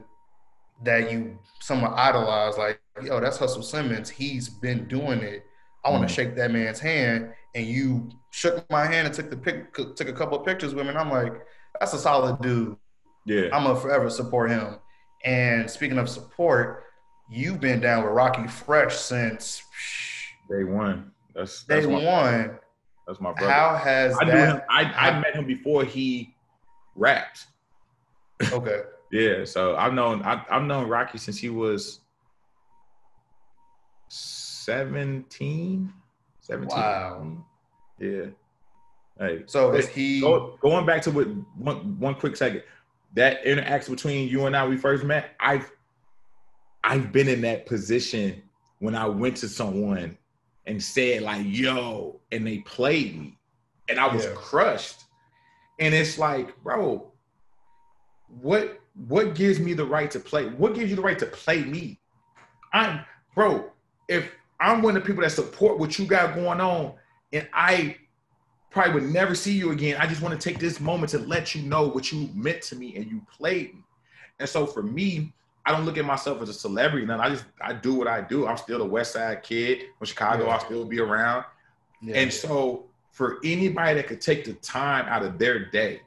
[SPEAKER 1] that you somewhat idolize, like, yo, that's Hustle Simmons. He's been doing it. I want to mm. shake that man's hand. And you shook my hand and took the pic, took a couple of pictures with me. And I'm like, that's a solid dude.
[SPEAKER 2] Yeah,
[SPEAKER 1] I'm gonna forever support him. And speaking of support, you've been down with Rocky Fresh since
[SPEAKER 2] day one. That's,
[SPEAKER 1] that's day my, one.
[SPEAKER 2] That's my brother.
[SPEAKER 1] How has
[SPEAKER 2] I
[SPEAKER 1] that?
[SPEAKER 2] Him, I, I met him before he rapped.
[SPEAKER 1] Okay. *laughs*
[SPEAKER 2] yeah, so I've known I, have known Rockie since he was 17. 17.
[SPEAKER 1] Wow.
[SPEAKER 2] Yeah. Hey,
[SPEAKER 1] so is he
[SPEAKER 2] go, going back to what one one quick second? That interaction between you and I we first met, I've I've been in that position when I went to someone and said like yo and they played me and I was yeah. crushed. And it's like, bro, what what gives me the right to play? What gives you the right to play me? I'm bro, if I'm one of the people that support what you got going on and I probably would never see you again. I just want to take this moment to let you know what you meant to me and you played me. And so for me, I don't look at myself as a celebrity. None. I just I do what I do. I'm still a West Side kid from Chicago. Yeah. I'll still be around. Yeah. And so for anybody that could take the time out of their day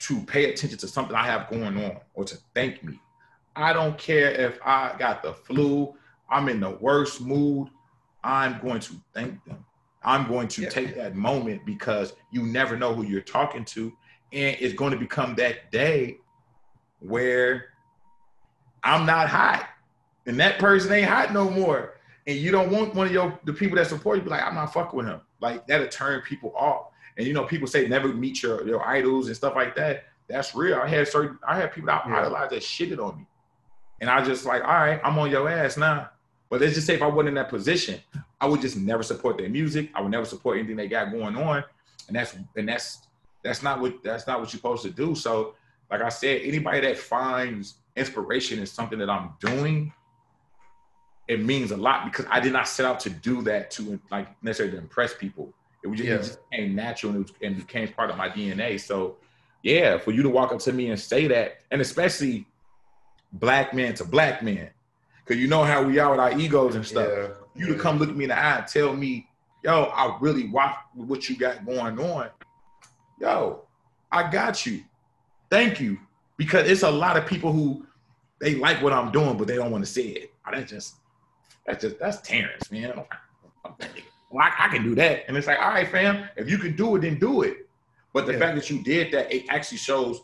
[SPEAKER 2] to pay attention to something I have going on or to thank me, I don't care if I got the flu, I'm in the worst mood. I'm going to thank them. I'm going to yeah. take that moment because you never know who you're talking to. And it's going to become that day where I'm not hot and that person ain't hot no more. And you don't want one of your the people that support you be like, I'm not fucking with him. Like that'll turn people off. And you know, people say never meet your, your idols and stuff like that. That's real. I had certain I had people that yeah. idolized that shitted on me. And I just like, all right, I'm on your ass now. But let's just say if I wasn't in that position, I would just never support their music. I would never support anything they got going on. And that's and that's that's not what that's not what you're supposed to do. So, like I said, anybody that finds inspiration in something that I'm doing, it means a lot because I did not set out to do that to like necessarily to impress people. It, was just, yeah. it just became natural and it, was, and became part of my DNA. So, yeah, for you to walk up to me and say that, and especially black man to black men, because you know how we are with our egos and stuff. Yeah. You to come look at me in the eye and tell me, yo, I really watch what you got going on. Yo, I got you. Thank you. Because it's a lot of people who they like what I'm doing, but they don't want to say it. Oh, that's just that's just that's Terrence, man. Well, I, I, can do that. And it's like, all right, fam, if you can do it, then do it. But the yeah. fact that you did that, it actually shows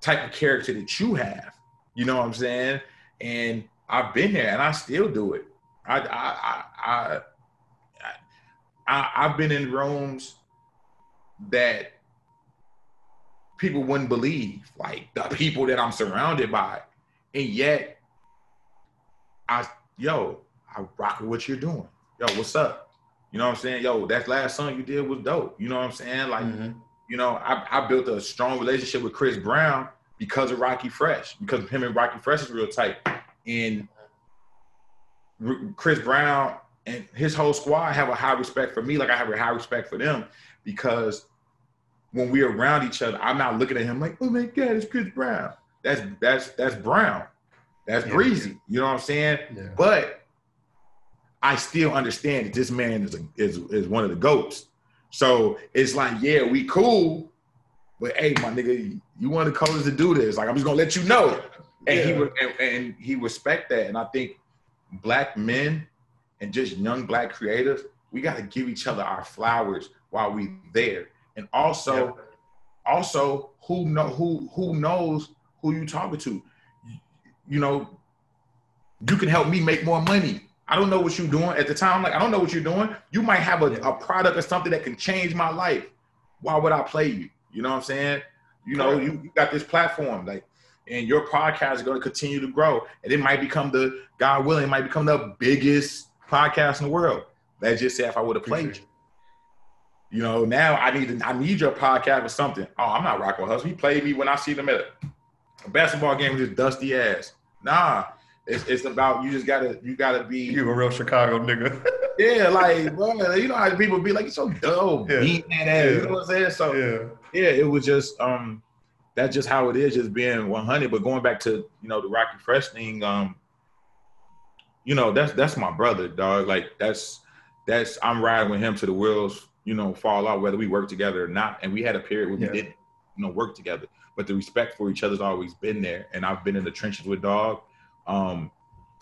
[SPEAKER 2] type of character that you have. You know what I'm saying? And I've been there and I still do it. I I I, I, I have been in rooms that people wouldn't believe, like the people that I'm surrounded by, and yet I yo I rock with what you're doing. yo, what's up? You know what I'm saying? Yo, that last song you did was dope. You know what I'm saying? Like, mm-hmm. you know, I, I built a strong relationship with Chris Brown because of Rockie Fresh, because him and Rockie Fresh is real tight. And Chris Brown and his whole squad have a high respect for me, like I have a high respect for them, because when we're around each other, I'm not looking at him like, oh my God, it's Chris Brown. That's that's that's Brown. That's yeah. breezy. You know what I'm saying? Yeah. But I still understand that this man is a, is is one of the goats. So it's like, yeah, we cool, but hey, my nigga, you want the colors to do this? Like, I'm just gonna let you know. And yeah. he and, and he respect that. And I think black men and just young black creators, we got to give each other our flowers while we there. And also, yeah. also who know who who knows who you talking to. You know, you can help me make more money. I don't know what you're doing at the time. Like, I don't know what you're doing. You might have a, a product or something that can change my life. Why would I play you? You know what I'm saying? You know, you, you got this platform, like, and your podcast is going to continue to grow, and it might become the God willing, it might become the biggest podcast in the world. Let's just say if I would have played you. You know, now I need to, I need your podcast or something. Oh, I'm not rocking with Hustle. He played me when I see them at a basketball game with his dusty ass. Nah, it's, it's about you just gotta you gotta be
[SPEAKER 1] you a real Chicago nigga. *laughs*
[SPEAKER 2] yeah, like bro, you know how people be like, you so dumb, yeah. beating that ass. Yeah. You know what I'm saying? So yeah yeah, it was just um that's just how it is, just being 100. But going back to you know the Rockie Fresh thing, um, you know that's that's my brother, dog. Like that's that's I'm riding with him to the wheels, you know, fall out whether we work together or not. And we had a period where yeah. we didn't, you know, work together, but the respect for each other's always been there. And I've been in the trenches with Dog. Um,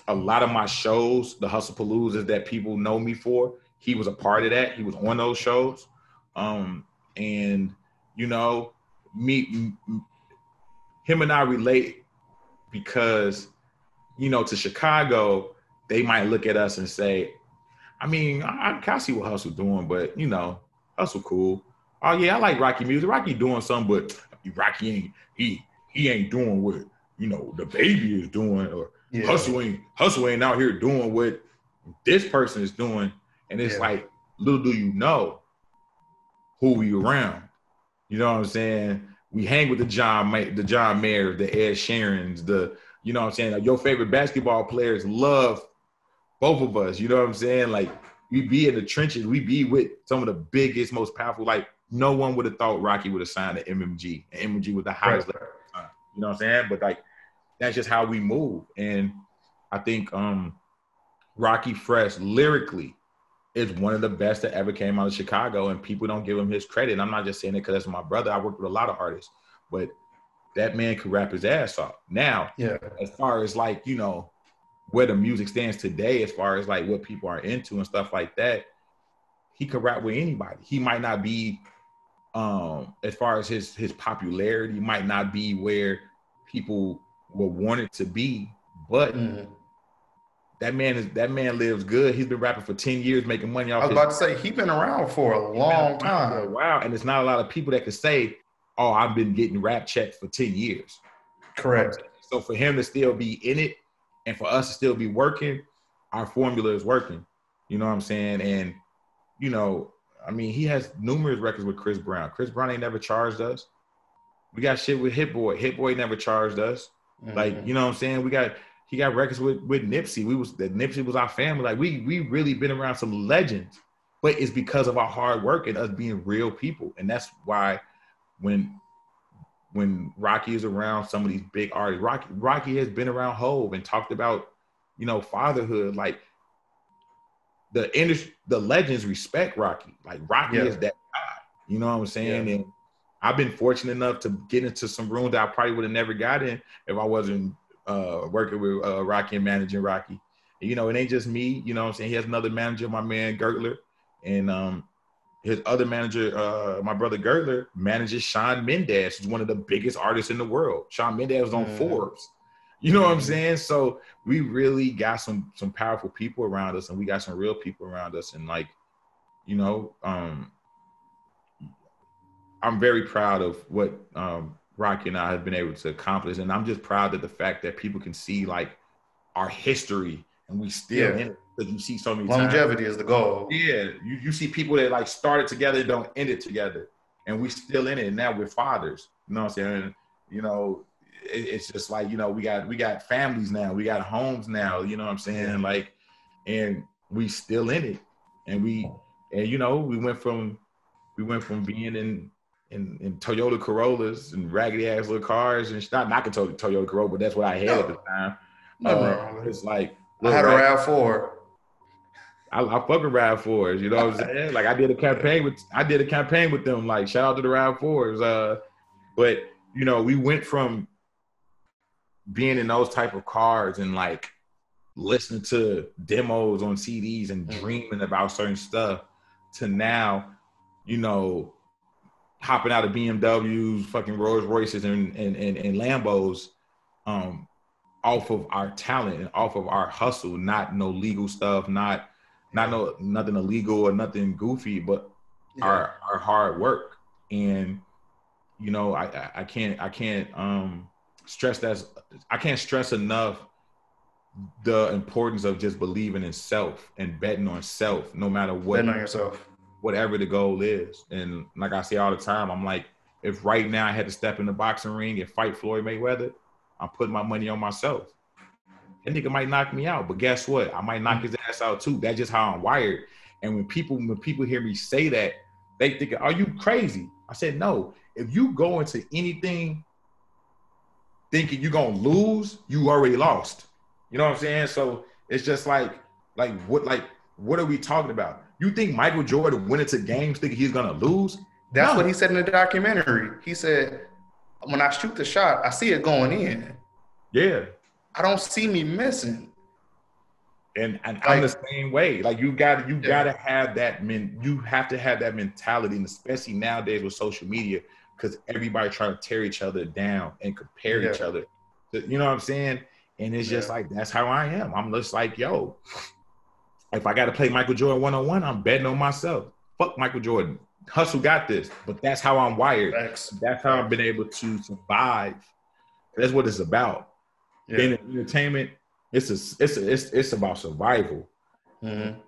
[SPEAKER 2] a lot of my shows, the Hustle Paloozas that people know me for, he was a part of that. He was on those shows. Um, and you know, me, him and I relate because, you know, to Chicago, they might look at us and say, I mean, I, I see what Hustle doing, but you know, Hustle cool. Oh yeah, I like Rockie music. Rockie doing something, but Rockie ain't he he ain't doing what you know the baby is doing, or yeah. Hustle ain't Hustle ain't out here doing what this person is doing. And it's yeah. like, little do you know who we around. You know what I'm saying? We hang with the John the John Mayer, the Ed Sheerans, the you know what I'm saying? Like your favorite basketball players love both of us. You know what I'm saying? Like we be in the trenches, we be with some of the biggest, most powerful. Like no one would have thought Rockie would have signed an MMG. And MMG was the highest right. level. You know what I'm saying? But like that's just how we move. And I think um Rockie Fresh lyrically is one of the best that ever came out of Chicago, and people don't give him his credit. And I'm not just saying it because that's my brother. I worked with a lot of artists, but that man could rap his ass off. Now, yeah. as far as like you know where the music stands today, as far as like what people are into and stuff like that, he could rap with anybody. He might not be, um, as far as his his popularity, might not be where people want it to be, but. Mm that man is that man lives good. He's been rapping for 10 years, making money off. Of.
[SPEAKER 1] I was his, about to say he's been around for a long time.
[SPEAKER 2] Wow. And it's not a lot of people that can say, Oh, I've been getting rap checks for 10 years.
[SPEAKER 1] Correct.
[SPEAKER 2] So for him to still be in it and for us to still be working, our formula is working. You know what I'm saying? And you know, I mean, he has numerous records with Chris Brown. Chris Brown ain't never charged us. We got shit with Hit Boy. Hit Boy never charged us. Mm-hmm. Like, you know what I'm saying? We got he got records with with Nipsey. We was that Nipsey was our family. Like we we really been around some legends, but it's because of our hard work and us being real people. And that's why when when Rockie is around some of these big artists, Rockie Rockie has been around Hove and talked about you know fatherhood. Like the industry, the legends respect Rockie. Like Rockie yeah. is that guy. You know what I'm saying? Yeah. And I've been fortunate enough to get into some rooms that I probably would have never got in if I wasn't uh, working with uh, Rockie and managing Rockie. And, you know, it ain't just me. You know I'm saying? He has another manager, my man Gertler. And um, his other manager, uh, my brother Gertler, manages Shawn Mendes, who's one of the biggest artists in the world. Shawn Mendes was on mm. Forbes. You know what I'm saying? So we really got some some powerful people around us, and we got some real people around us. And like, you know, um, I'm very proud of what um, Rockie and I have been able to accomplish. And I'm just proud of the fact that people can see like our history and we still yeah. in it. because you see so many
[SPEAKER 1] longevity
[SPEAKER 2] times.
[SPEAKER 1] is the goal.
[SPEAKER 2] Yeah, you, you see people that like started together don't end it together, and we still in it. And now we're fathers. You know what I'm saying? You know, it, it's just like you know we got we got families now, we got homes now. You know what I'm saying? Like, and we still in it, and we and you know we went from we went from being in in, in Toyota Corollas and raggedy ass little cars and stuff. not knocking Toyota Corolla, but that's what I had no. at the time. No, uh, it's like
[SPEAKER 1] I had a Rav Four.
[SPEAKER 2] I, I fucking Rav Fours. You know what I'm saying? *laughs* like I did a campaign with I did a campaign with them. Like shout out to the Rav Fours. Uh, but you know we went from being in those type of cars and like listening to demos on CDs and mm. dreaming about certain stuff to now, you know, hopping out of BMWs, fucking Rolls Royces and and, and, and Lambos, um, off of our talent and off of our hustle, not no legal stuff, not not no nothing illegal or nothing goofy, but yeah. our our hard work. And you know, I I can't I can't um stress that I can't stress enough the importance of just believing in self and betting on self, no matter what
[SPEAKER 1] betting on yourself,
[SPEAKER 2] whatever the goal is. And like I say all the time, I'm like, if right now I had to step in the boxing ring and fight Floyd Mayweather, I'm putting my money on myself. That nigga might knock me out, but guess what? I might knock his ass out too. That's just how I'm wired. And when people when people hear me say that, they think, "Are you crazy?" I said, "No. If you go into anything thinking you're gonna lose, you already lost. You know what I'm saying? So it's just like, like what, like what are we talking about? You think Michael Jordan went into games thinking he's gonna lose?
[SPEAKER 1] That's no. what he said in the documentary. He said, "When I shoot the shot, I see it going in."
[SPEAKER 2] Yeah.
[SPEAKER 1] I don't see me missing.
[SPEAKER 2] And, and like, I'm the same way. Like you got you yeah. got to have that men. You have to have that mentality, and especially nowadays with social media, because everybody trying to tear each other down and compare yeah. each other. You know what I'm saying? And it's yeah. just like that's how I am. I'm just like, yo, if I got to play Michael Jordan one on one, I'm betting on myself. Fuck Michael Jordan. Hustle got this, but that's how I'm wired. Thanks. That's how I've been able to survive. That's what it's about. Yeah. Being in entertainment, it's a, it's a, it's it's about survival. Mm-hmm.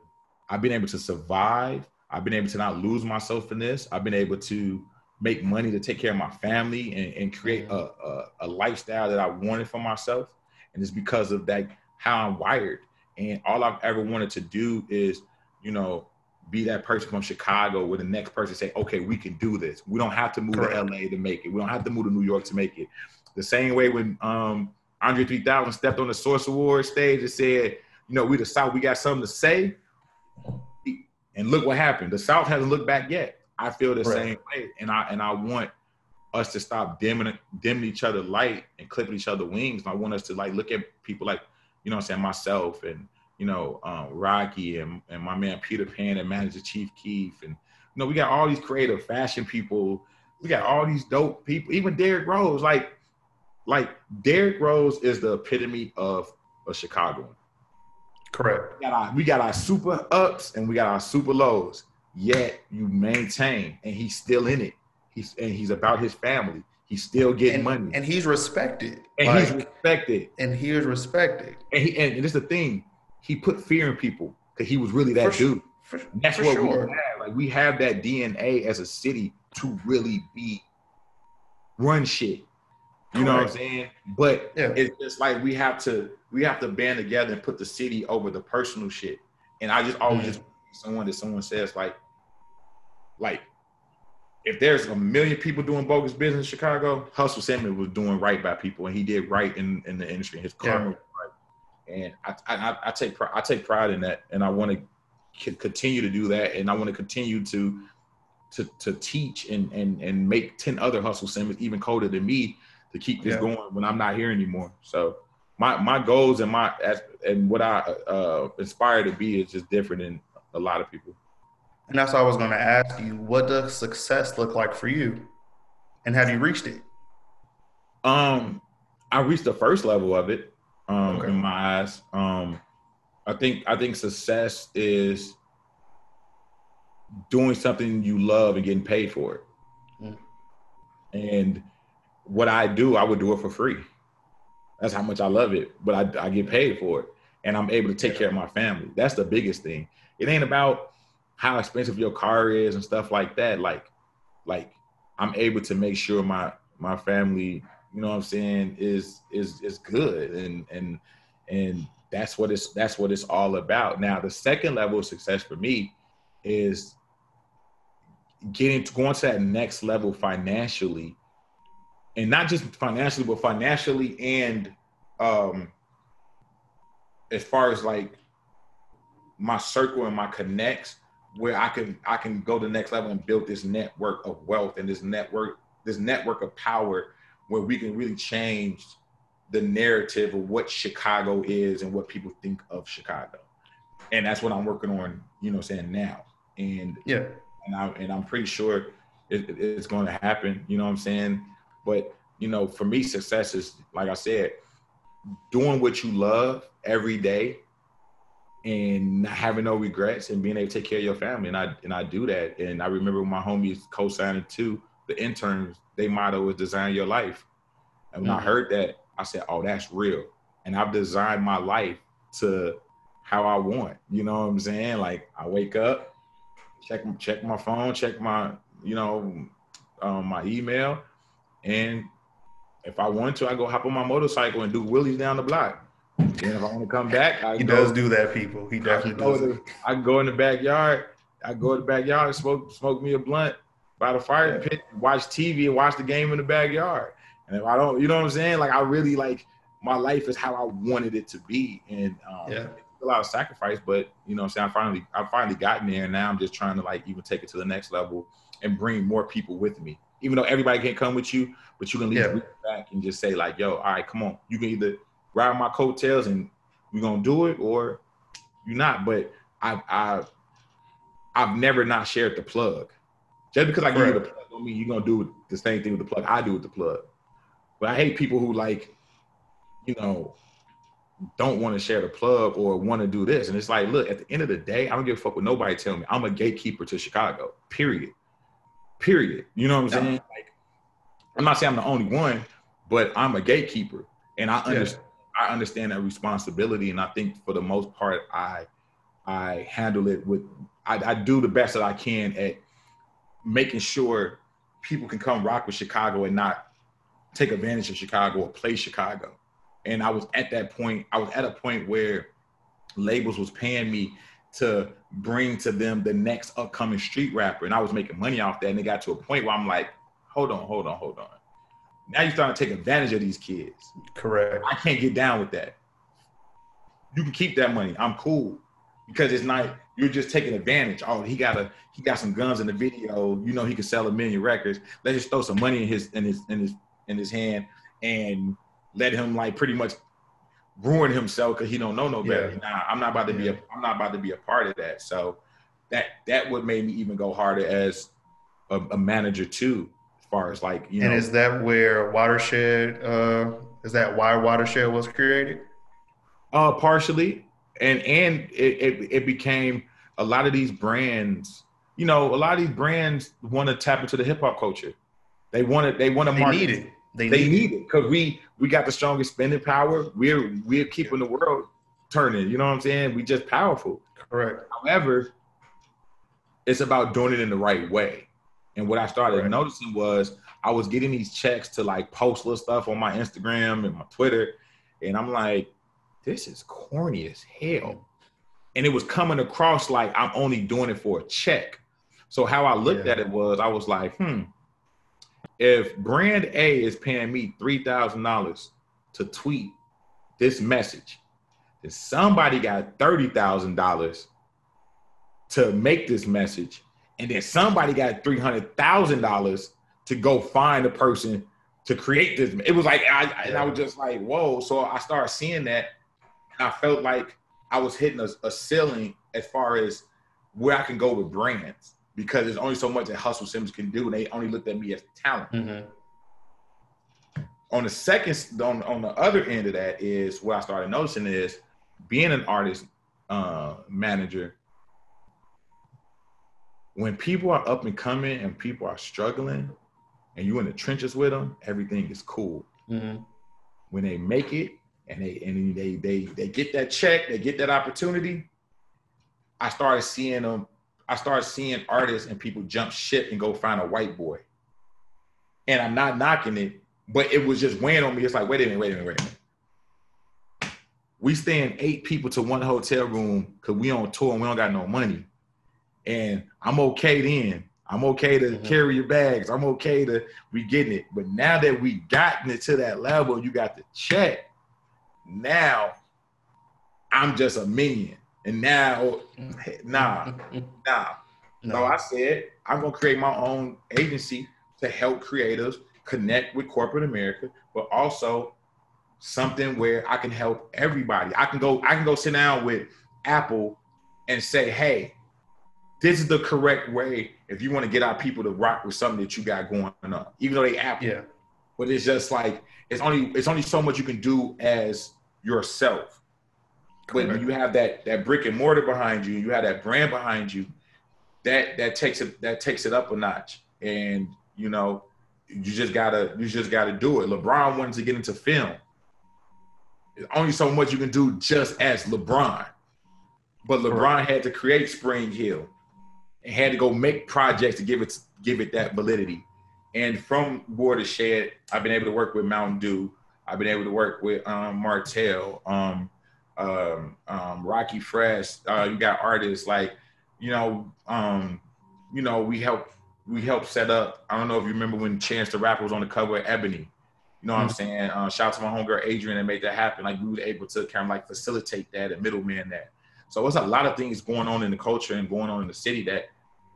[SPEAKER 2] I've been able to survive. I've been able to not lose myself in this. I've been able to make money to take care of my family and, and create mm-hmm. a, a, a lifestyle that I wanted for myself. And it's because of that how I'm wired. And all I've ever wanted to do is, you know, be that person from Chicago where the next person say, okay, we can do this. We don't have to move Correct. to LA to make it. We don't have to move to New York to make it. The same way when um, Andre 3000 stepped on the Source Award stage and said, you know, we the South, we got something to say. And look what happened. The South hasn't looked back yet. I feel the right. same way. And I and I want us to stop dimming dimming each other light and clipping each other wings. And I want us to like look at people like, you know I'm saying, myself and you know, um, Rockie and, and my man Peter Pan and manager Chief Keef. And you know, we got all these creative fashion people. We got all these dope people, even Derrick Rose. Like like Derrick Rose is the epitome of a Chicagoan.
[SPEAKER 1] Correct.
[SPEAKER 2] We got, our, we got our super ups and we got our super lows. Yet you maintain, and he's still in it. He's and he's about his family. He's still getting
[SPEAKER 1] and,
[SPEAKER 2] money,
[SPEAKER 1] and he's respected.
[SPEAKER 2] And like, he's respected.
[SPEAKER 1] And he is respected.
[SPEAKER 2] And he and, is the thing. He put fear in people because he was really that for dude. For, That's for what sure. we have. Like we have that DNA as a city to really be run shit. You know what I'm saying? But yeah. it's just like we have to we have to band together and put the city over the personal shit. And I just always mm-hmm. just someone that someone says like, like if there's a million people doing bogus business in Chicago, Hustle Simmons was doing right by people, and he did right in, in the industry. His karma yeah. was right, and I, I, I take I take pride in that, and I want to continue to do that, and I want to continue to to to teach and and and make ten other Hustle Simmons even colder than me to keep this yeah. going when I'm not here anymore. So my my goals and my and what I uh, aspire to be is just different than a lot of people.
[SPEAKER 1] And that's what I was going to ask you. What does success look like for you, and have you reached it?
[SPEAKER 2] Um, I reached the first level of it. Um, okay. in my eyes. Um, I think I think success is doing something you love and getting paid for it. Mm. And what I do, I would do it for free. That's how much I love it, but I, I get paid for it. and I'm able to take care of my family. That's the biggest thing. It ain't about how expensive your car is and stuff like that. Like, like I'm able to make sure my my family, you know what I'm saying, is is is good and and and that's what it's that's what it's all about. Now, the second level of success for me is getting to going to that next level financially and not just financially but financially and um as far as like my circle and my connects where I can I can go to the next level and build this network of wealth and this network this network of power where we can really change the narrative of what Chicago is and what people think of Chicago. And that's what I'm working on, you know, saying now. And
[SPEAKER 1] yeah,
[SPEAKER 2] and I and I'm pretty sure it, it's going to happen. You know what I'm saying? But you know, for me, success is like I said, doing what you love every day and not having no regrets and being able to take care of your family. And I and I do that. And I remember my homies co-signing too, the interns, they motto was design your life. And when mm-hmm. I heard that, I said, Oh, that's real. And I've designed my life to how I want. You know what I'm saying? Like I wake up, check check my phone, check my, you know, um, my email, and if I want to, I go hop on my motorcycle and do wheelies down the block. And if I want to come back, I
[SPEAKER 1] he go, does do that. People, he definitely I does.
[SPEAKER 2] The, I go in the backyard. I go in the backyard, smoke smoke me a blunt by the fire pit, watch TV, and watch the game in the backyard. And if I don't, you know what I'm saying? Like I really like my life is how I wanted it to be, and um, yeah. a lot of sacrifice. But you know, what I'm saying I finally I finally gotten there, and now I'm just trying to like even take it to the next level and bring more people with me. Even though everybody can't come with you, but you can leave yeah. back and just say like, "Yo, all right, come on, you can either ride my coattails and we're gonna do it, or you're not." But I I I've never not shared the plug. Just because I give right. you the plug don't mean you're gonna do the same thing with the plug I do with the plug. But I hate people who like, you know, don't want to share the plug or want to do this. And it's like, look, at the end of the day, I don't give a fuck what nobody telling me. I'm a gatekeeper to Chicago. Period. Period. You know what I'm saying? Like, I'm not saying I'm the only one, but I'm a gatekeeper, and I understand. I understand that responsibility, and I think for the most part, I I handle it with I, I do the best that I can at making sure people can come rock with Chicago and not take advantage of Chicago or play Chicago. And I was at that point, I was at a point where labels was paying me to bring to them the next upcoming street rapper. And I was making money off that. And it got to a point where I'm like, hold on, hold on, hold on. Now you're starting to take advantage of these kids.
[SPEAKER 1] Correct.
[SPEAKER 2] I can't get down with that. You can keep that money. I'm cool. Because it's not you're just taking advantage. Oh, he got a he got some guns in the video. You know he can sell a million records. Let's just throw some money in his in his in his in his hand and let him like pretty much ruin himself because he don't know no better. Yeah. Nah, I'm not about to yeah. be a I'm not about to be a part of that. So that that would make me even go harder as a, a manager too, far as like you
[SPEAKER 1] and
[SPEAKER 2] know.
[SPEAKER 1] And is that where Watershed? Uh, is that why Watershed was created?
[SPEAKER 2] Uh, partially, and and it, it, it became a lot of these brands. You know, a lot of these brands want to tap into the hip hop culture. They want to. They want to
[SPEAKER 1] market. it.
[SPEAKER 2] They, they need, it because we we got the strongest spending power. We're we're keeping the world turning. You know what I'm saying? We just powerful.
[SPEAKER 1] Correct.
[SPEAKER 2] However, it's about doing it in the right way. And what I started right. noticing was I was getting these checks to like post little stuff on my Instagram and my Twitter, and I'm like, this is corny as hell. And it was coming across like I'm only doing it for a check. So how I looked yeah. at it was I was like, hmm, if brand A is paying me three thousand dollars to tweet this message, then somebody got thirty thousand dollars to make this message, and then somebody got three hundred thousand dollars to go find a person to create this. It was like I and I was just like, whoa. So I started seeing that, and I felt like I was hitting a, a ceiling as far as where I can go with brands because there's only so much that Hustle Sims can do, and they only looked at me as talent. Mm-hmm. On the second, on on the other end of that is what I started noticing is being an artist uh, manager. When people are up and coming and people are struggling, and you in the trenches with them, everything is cool. Mm-hmm. When they make it, and they and they they they get that check, they get that opportunity. I started seeing them. I started seeing artists and people jump ship and go find a white boy. And I'm not knocking it, but it was just weighing on me. It's like, wait a minute, wait a minute, wait a minute. We staying eight people to one hotel room because we on tour and we don't got no money. And I'm okay then. I'm okay to mm-hmm. carry your bags. I'm okay to we getting it. But now that we gotten it to that level, you got the check. Now I'm just a minion. And now, *laughs* nah, *laughs* nah. No. So I said, I'm gonna create my own agency to help creators connect with corporate America, but also something where I can help everybody. I can go, I can go sit down with Apple and say, hey, this is the correct way if you want to get our people to rock with something that you got going on, even though they Apple. Yeah. But it's just like it's only it's only so much you can do as yourself. Correct. But when you have that that brick and mortar behind you, you have that brand behind you, that that takes it that takes it up a notch. And you know, you just gotta you just gotta do it. LeBron wanted to get into film. There's only so much you can do just as LeBron. But LeBron had to create Spring Hill and had to go make projects to give it give it that validity. And from Watershed, I've been able to work with Mountain Dew. I've been able to work with um, Martell, um, um, um, Rockie Fresh. Uh, you got artists like, you know, um, you know, we help we helped set up. I don't know if you remember when Chance the Rapper was on the cover of Ebony. You know what mm-hmm. I'm saying? Uh, shout out to my homegirl Adrian that made that happen. Like we were able to kind of like facilitate that and middleman that. So it's a lot of things going on in the culture and going on in the city that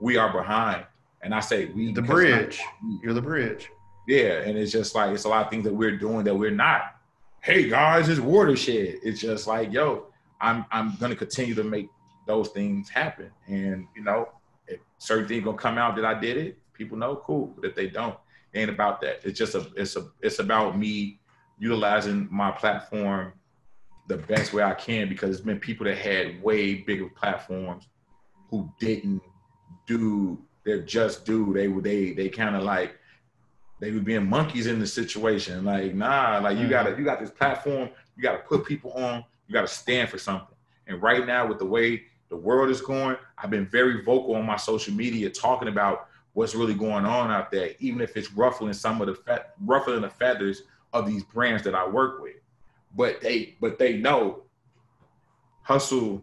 [SPEAKER 2] we are behind. And I say we
[SPEAKER 1] the bridge. You're the bridge.
[SPEAKER 2] Yeah, and it's just like it's a lot of things that we're doing that we're not. Hey guys, it's watershed. It's just like yo, I'm I'm gonna continue to make those things happen. And you know, if certain things gonna come out that I did it, people know cool. But if they don't, it ain't about that. It's just a it's a it's about me utilizing my platform the best way I can because it's been people that had way bigger platforms who didn't do their just do. They they they kind of like they were being monkeys in the situation. Like, nah, like you gotta mm. you got this platform, you gotta put people on, you gotta stand for something. And right now, with the way the world is going, I've been very vocal on my social media talking about what's really going on out there, even if it's ruffling some of the fe- ruffling the feathers of these brands that I work with. But they but they know hustle,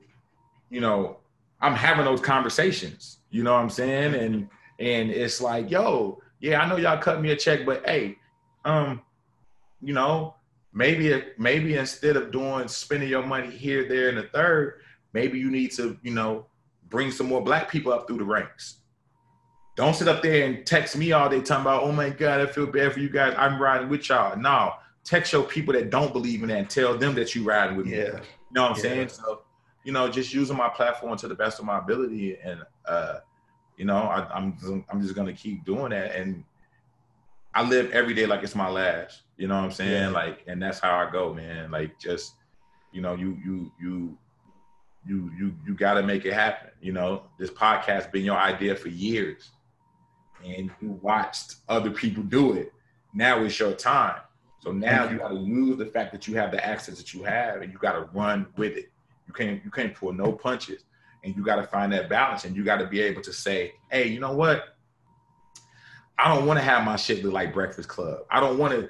[SPEAKER 2] you know, I'm having those conversations. You know what I'm saying? And and it's like, yo, yeah, I know y'all cut me a check, but hey, um, you know, maybe maybe instead of doing spending your money here, there, and the third, maybe you need to, you know, bring some more black people up through the ranks. Don't sit up there and text me all day talking about, oh my God, I feel bad for you guys. I'm riding with y'all. No, text your people that don't believe in that and tell them that you riding with me. Yeah. You know what I'm yeah. saying? So you know, just using my platform to the best of my ability, and uh, you know, I, I'm I'm just gonna keep doing that, and I live every day like it's my last. You know what I'm saying? Yeah. Like, and that's how I go, man. Like, just you know, you you you you you you got to make it happen. You know, this podcast been your idea for years, and you watched other people do it. Now it's your time. So now you got to use the fact that you have the access that you have, and you got to run with it. You can't you can't pull no punches, and you got to find that balance, and you got to be able to say, hey, you know what? I don't want to have my shit look like Breakfast Club. I don't want to.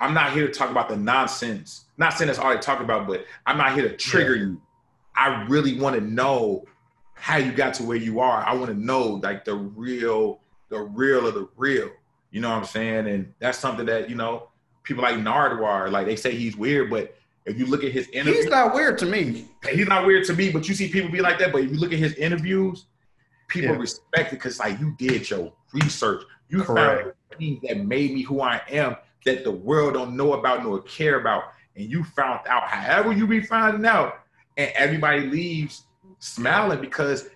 [SPEAKER 2] I'm not here to talk about the nonsense. Not saying that's already talked about, but I'm not here to trigger yeah. you. I really want to know how you got to where you are. I want to know like the real, the real of the real. You know what I'm saying? And that's something that you know people like Nardwuar, like they say he's weird, but if you look at his interviews,
[SPEAKER 1] he's not weird to me.
[SPEAKER 2] He's not weird to me, but you see people be like that. But if you look at his interviews, people yeah. respect it because like you did your research. You Correct. found things that made me who I am that the world don't know about nor care about, and you found out. However, you be finding out, and everybody leaves smiling because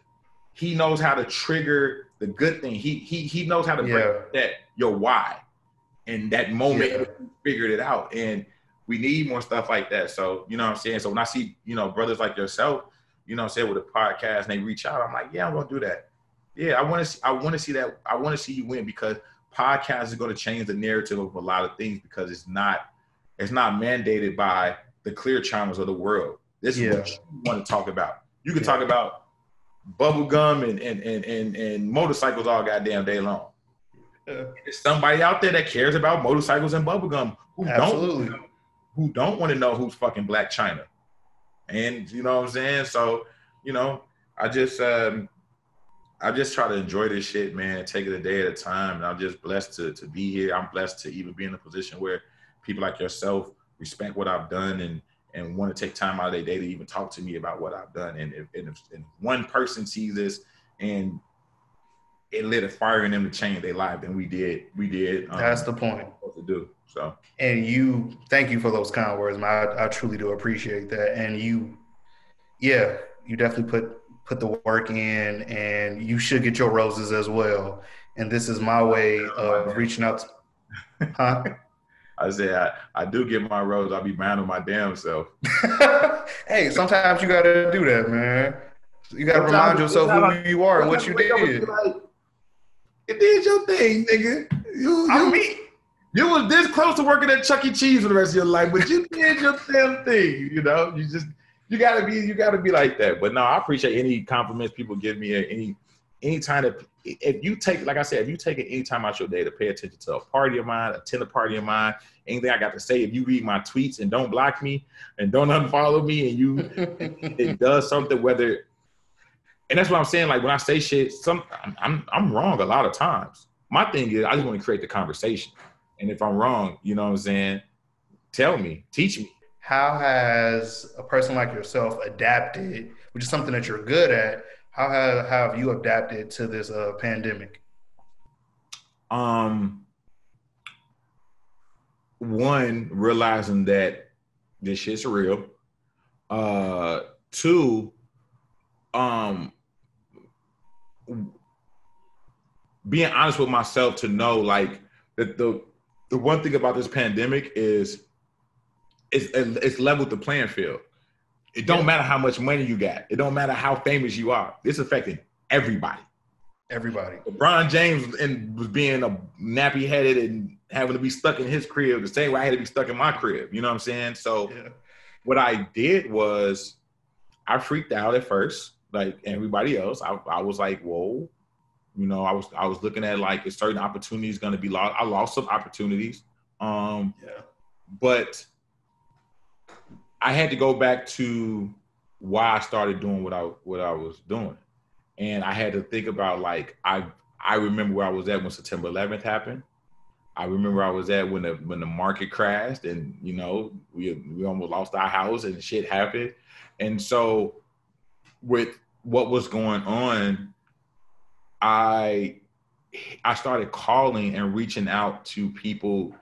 [SPEAKER 2] he knows how to trigger the good thing. He he he knows how to yeah. break that your why, and that moment yeah. figured it out and we need more stuff like that. So, you know what I'm saying? So when I see, you know, brothers like yourself, you know what I'm saying, with a podcast and they reach out, I'm like, yeah, I'm gonna do that. Yeah, I want to see I want to see that I want to see you win because podcast is going to change the narrative of a lot of things because it's not it's not mandated by the clear channels of the world. This is what you want to talk about. You can yeah. talk about bubble gum and, and and and and motorcycles all goddamn day long. Yeah. There's somebody out there that cares about motorcycles and bubble gum who Absolutely. don't who don't want to know who's fucking Blac Chyna. And you know what I'm saying? So, you know, I just um I just try to enjoy this shit, man. Take it a day at a time. And I'm just blessed to to be here. I'm blessed to even be in a position where people like yourself respect what I've done and and want to take time out of their day to even talk to me about what I've done. And if, and if, and one person sees this and it lit a fire in them to change their life, then we did. We did.
[SPEAKER 1] Um, That's the point.
[SPEAKER 2] to do so.
[SPEAKER 1] And you, thank you for those kind words, man. I, I truly do appreciate that. And you, yeah, you definitely put put the work in, and you should get your roses as well. And this is my way of reaching out. To, *laughs* huh?
[SPEAKER 2] I said, I, I do get my rose. I'll be mad on my damn self. *laughs*
[SPEAKER 1] hey, sometimes you got to do that, man. You got to remind yourself who you are and what you did. Like,
[SPEAKER 2] you did your thing, nigga. You, you,
[SPEAKER 1] I'm me.
[SPEAKER 2] You was this close to working at Chuck E. Cheese for the rest of your life, but you did your damn thing. You know, you just you gotta be you gotta be like that. But no, I appreciate any compliments people give me, any any time that if you take, like I said, if you take any time out your day to pay attention to a party of mine, attend a party of mine, anything I got to say, if you read my tweets and don't block me and don't unfollow me, and you *laughs* it does something, whether and that's what I'm saying. Like when I say shit, some I'm, I'm I'm wrong a lot of times. My thing is I just want to create the conversation, and if I'm wrong, you know what I'm saying, tell me, teach me.
[SPEAKER 1] How has a person like yourself adapted, which is something that you're good at? How have, how have you adapted to this uh, pandemic?
[SPEAKER 2] Um, one realizing that this shit's real. Uh, two, um, being honest with myself to know like that the the one thing about this pandemic is it's it's leveled the playing field. It don't yeah. matter how much money you got. It don't matter how famous you are. It's affecting everybody.
[SPEAKER 1] Everybody.
[SPEAKER 2] LeBron James and was being a nappy headed and having to be stuck in his crib the same way I had to be stuck in my crib. You know what I'm saying? So yeah. what I did was I freaked out at first, like everybody else. I, I was like, whoa. You know, I was I was looking at like a certain opportunities gonna be lost. I lost some opportunities. Um yeah. but I had to go back to why I started doing what I what I was doing, and I had to think about like I I remember where I was at when September 11th happened. I remember I was at when the when the market crashed, and you know we we almost lost our house and shit happened, and so with what was going on, I I started calling and reaching out to people,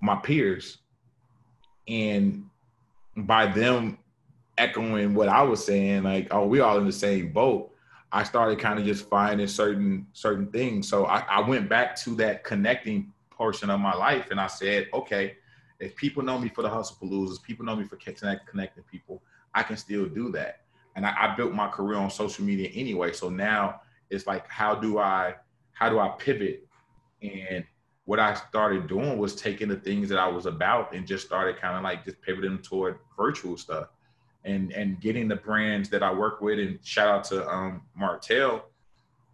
[SPEAKER 2] my peers, and by them echoing what I was saying, like, oh, we all in the same boat. I started kind of just finding certain certain things. So I, I went back to that connecting portion of my life, and I said, okay, if people know me for the hustle losers, people know me for connect, connecting people, I can still do that. And I, I built my career on social media anyway. So now it's like, how do I how do I pivot? And what I started doing was taking the things that I was about and just started kind of like just pivoting toward virtual stuff. And and getting the brands that I work with and shout out to um Martell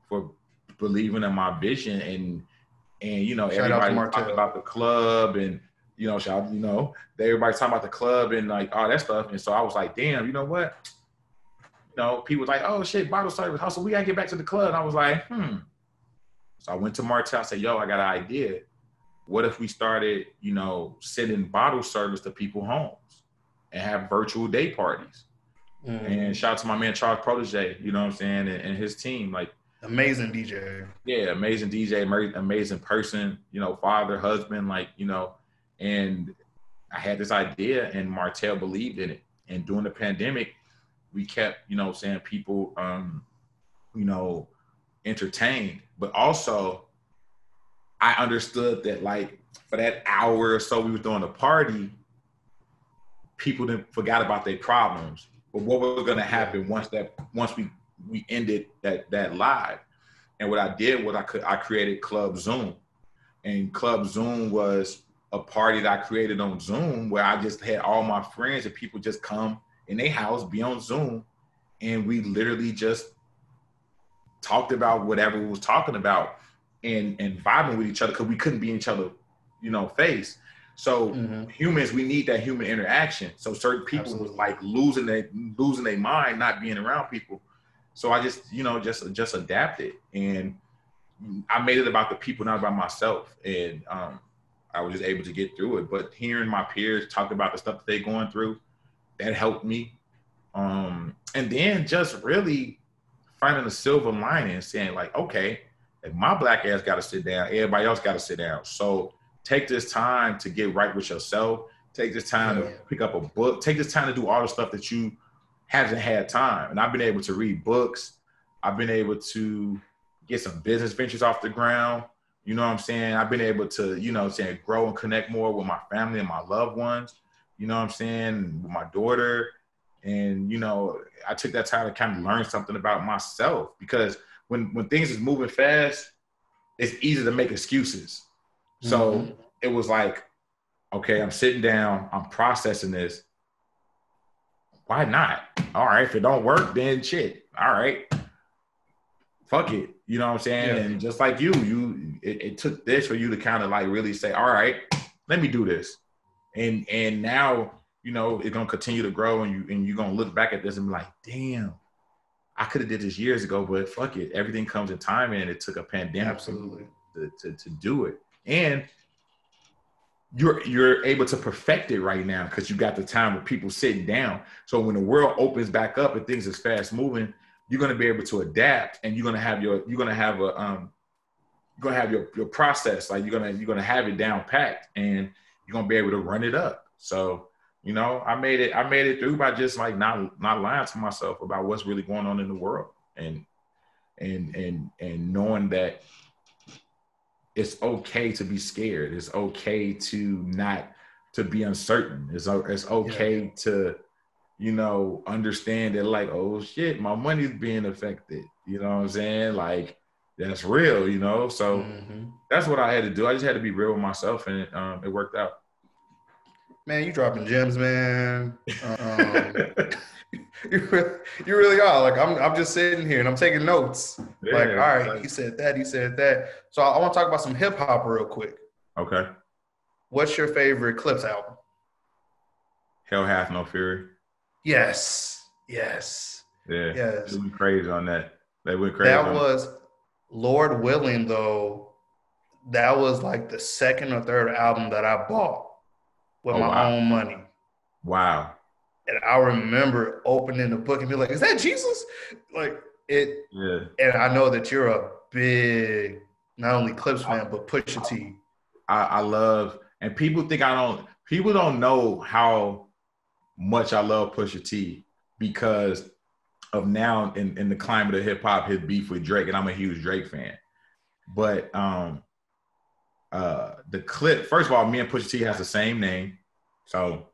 [SPEAKER 2] for believing in my vision and and you know shout everybody talking about the club and you know shout you know everybody's talking about the club and like all that stuff. And so I was like damn you know what you know people was like oh shit bottle service hustle we gotta get back to the club and I was like hmm so I went to Martell. I said, "Yo, I got an idea. What if we started, you know, sending bottle service to people homes and have virtual day parties?" Mm. And shout out to my man Charles Protege, you know what I'm saying, and, and his team. Like
[SPEAKER 1] amazing DJ.
[SPEAKER 2] Yeah, amazing DJ, amazing person. You know, father, husband, like you know, and I had this idea, and Martell believed in it. And during the pandemic, we kept, you know, saying people, um, you know, entertained, but also I understood that like for that hour or so we were doing a party, people didn't forgot about their problems. But what was gonna happen once that once we we ended that that live? And what I did was I could I created Club Zoom. And Club Zoom was a party that I created on Zoom where I just had all my friends and people just come in their house, be on Zoom, and we literally just talked about whatever we was talking about and and vibing with each other because we couldn't be in each other, you know, face. So mm-hmm. humans, we need that human interaction. So certain people Absolutely. was like losing their losing their mind, not being around people. So I just, you know, just just adapted and I made it about the people, not about myself. And um, I was just able to get through it. But hearing my peers talk about the stuff that they're going through, that helped me. Um, and then just really finding the silver lining and saying, like, okay, if my black ass got to sit down, everybody else got to sit down. So take this time to get right with yourself. Take this time yeah. to pick up a book. Take this time to do all the stuff that you haven't had time. And I've been able to read books. I've been able to get some business ventures off the ground. You know what I'm saying? I've been able to, you know, saying grow and connect more with my family and my loved ones. You know what I'm saying? With my daughter. And, you know, I took that time to kind of learn something about myself because when when things is moving fast, it's easy to make excuses. So mm-hmm. it was like, okay, I'm sitting down, I'm processing this. Why not? All right, if it don't work, then shit. All right. Fuck it. You know what I'm saying? Yeah. And just like you, you it, it took this for you to kind of like really say, all right, let me do this. And and now, you know, it's gonna continue to grow and you and you're gonna look back at this and be like, damn, I could have did this years ago, but fuck it. Everything comes in time and it took a pandemic
[SPEAKER 1] Absolutely.
[SPEAKER 2] To, to, to do it. And you're you're able to perfect it right now because you got the time with people sitting down. So when the world opens back up and things is fast moving, you're going to be able to adapt and you're going to have your you're to have a um you're to have your your process like you're going to you're to have it down packed and you're to be able to run it up so you know i made it i made it through by just like not not lying to myself about what's really going on in the world and and and and knowing that it's okay to be scared it's okay to not to be uncertain it's, it's okay yeah. to you know, understand that like, oh shit, my money's being affected. You know what I'm saying? Like that's real, you know. So mm-hmm. that's what I had to do. I just had to be real with myself, and it, um, it worked out.
[SPEAKER 1] Man, you dropping gems, man. *laughs* Um, *laughs* you, really, you really are. Like I'm, I'm just sitting here and I'm taking notes. Yeah, like, all right, he said that, he said that. So I, I want to talk about some hip hop real quick.
[SPEAKER 2] Okay.
[SPEAKER 1] What's your favorite Clipse album?
[SPEAKER 2] Hell hath no fury.
[SPEAKER 1] Yes. Yes.
[SPEAKER 2] Yeah. Yes. They went crazy on that. They went crazy.
[SPEAKER 1] That was Lord willing though. That was like the second or third album that I bought with oh, my wow. own money.
[SPEAKER 2] Wow.
[SPEAKER 1] And I remember opening the book and be like, "Is that Jesus?" Like it. Yeah. And I know that you're a big, not only Clipse fan, but Pusha T.
[SPEAKER 2] I, I love, and people think I don't. People don't know how much I love Pusha T because of now in, in the climate of hip hop, his beef with Drake, and I'm a huge Drake fan. But um uh the clip, first of all, me and Pusha T has the same name. So